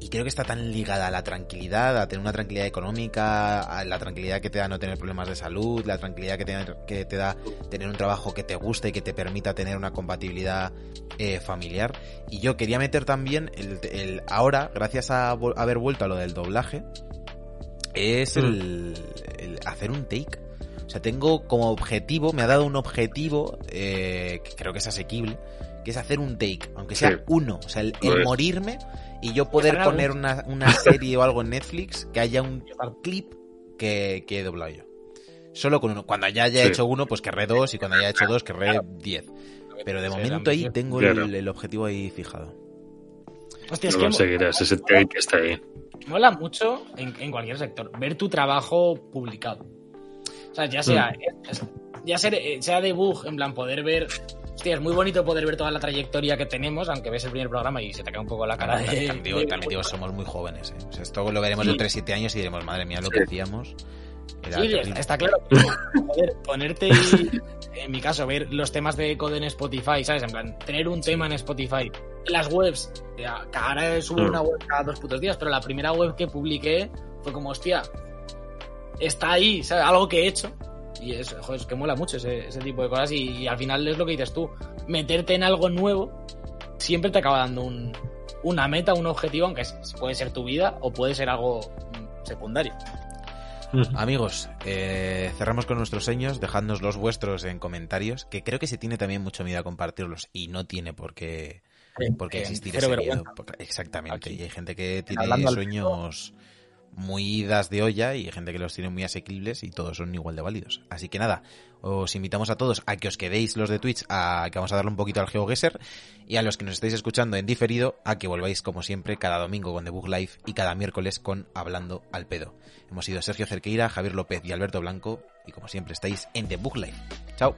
y creo que está tan ligada a la tranquilidad, a tener una tranquilidad económica, a la tranquilidad que te da no tener problemas de salud, la tranquilidad que te, que te da tener un trabajo que te guste y que te permita tener una compatibilidad eh, familiar. Y yo quería meter también el, el- ahora, gracias a haber vuelto a lo del doblaje, es el, el hacer un take. O sea, tengo como objetivo, me ha dado un objetivo eh, que creo que es asequible, que es hacer un take, aunque sea Sí. uno. O sea, el, morirme y yo poder poner una, una serie o algo en Netflix que haya un clip que, que he doblado yo. Solo con uno. Cuando ya haya Sí. hecho uno, pues querré dos, y cuando haya hecho dos, querré diez. Pero de Sí, momento ahí tengo Claro. el, el objetivo ahí fijado. Hostia, es lo que conseguirás, ese que está ahí. mola mucho en, en cualquier sector ver tu trabajo publicado. O sea, ya sea, Mm. ya sea, sea debug, en plan poder ver. Hostia, es muy bonito poder ver toda la trayectoria que tenemos, aunque ves el primer programa y se te cae un poco la cara de. También digo, de- también digo, somos muy jóvenes. ¿eh? O sea, esto lo veremos Sí. dentro de 7 años y diremos, madre mía, lo que hacíamos. Era Sí, terrible. está claro. Joder, ponerte, en mi caso, ver los temas de code en Spotify, ¿sabes? En plan, tener un tema en Spotify. Las webs, ahora subo una web cada dos putos días, pero la primera web que publiqué fue como, hostia, está ahí, ¿sabes? Algo que he hecho. Y es, joder, es que mola mucho ese, ese tipo de cosas. Y, y al final es lo que dices tú. Meterte en algo nuevo siempre te acaba dando un, una meta, un objetivo, aunque puede ser tu vida o puede ser algo mm, secundario. [LAUGHS] Amigos, eh, cerramos con nuestros sueños, dejadnos los vuestros en comentarios, que creo que se tiene también mucho miedo a compartirlos y no tiene por qué, por qué Eh, existir ese miedo. exactamente, Aquí. y hay gente que tiene Hablando sueños muy idas de olla y gente que los tiene muy asequibles y todos son igual de válidos. Así que nada, os invitamos a todos a que os quedéis los de Twitch, a que vamos a darle un poquito al GeoGuessr y a los que nos estáis escuchando en diferido, a que volváis como siempre cada domingo con The Book Live y cada miércoles con Hablando al Pedo. Hemos sido Sergio Cerqueira, Javier López y Alberto Blanco y como siempre estáis en The Book Live. Chao.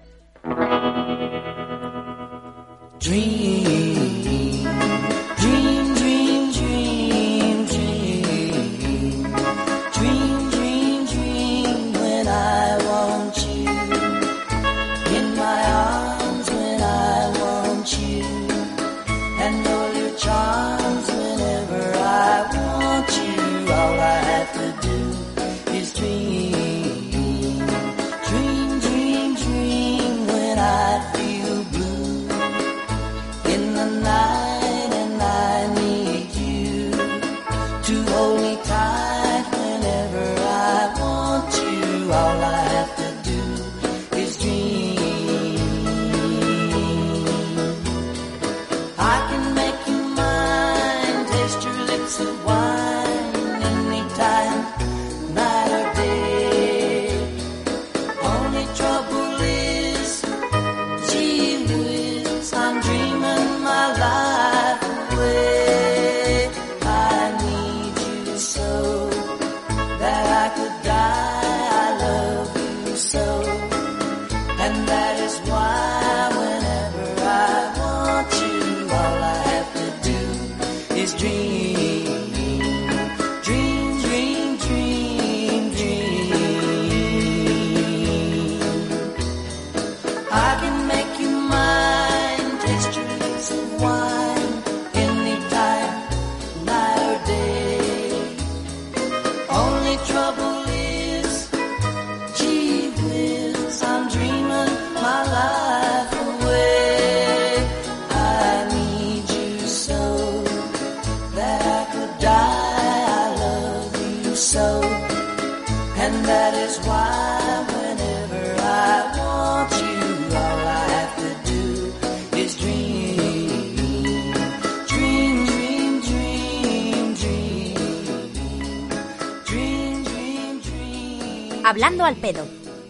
al pedo,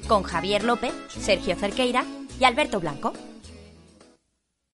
con Javier López, Sergio Cerqueira y Alberto Blanco.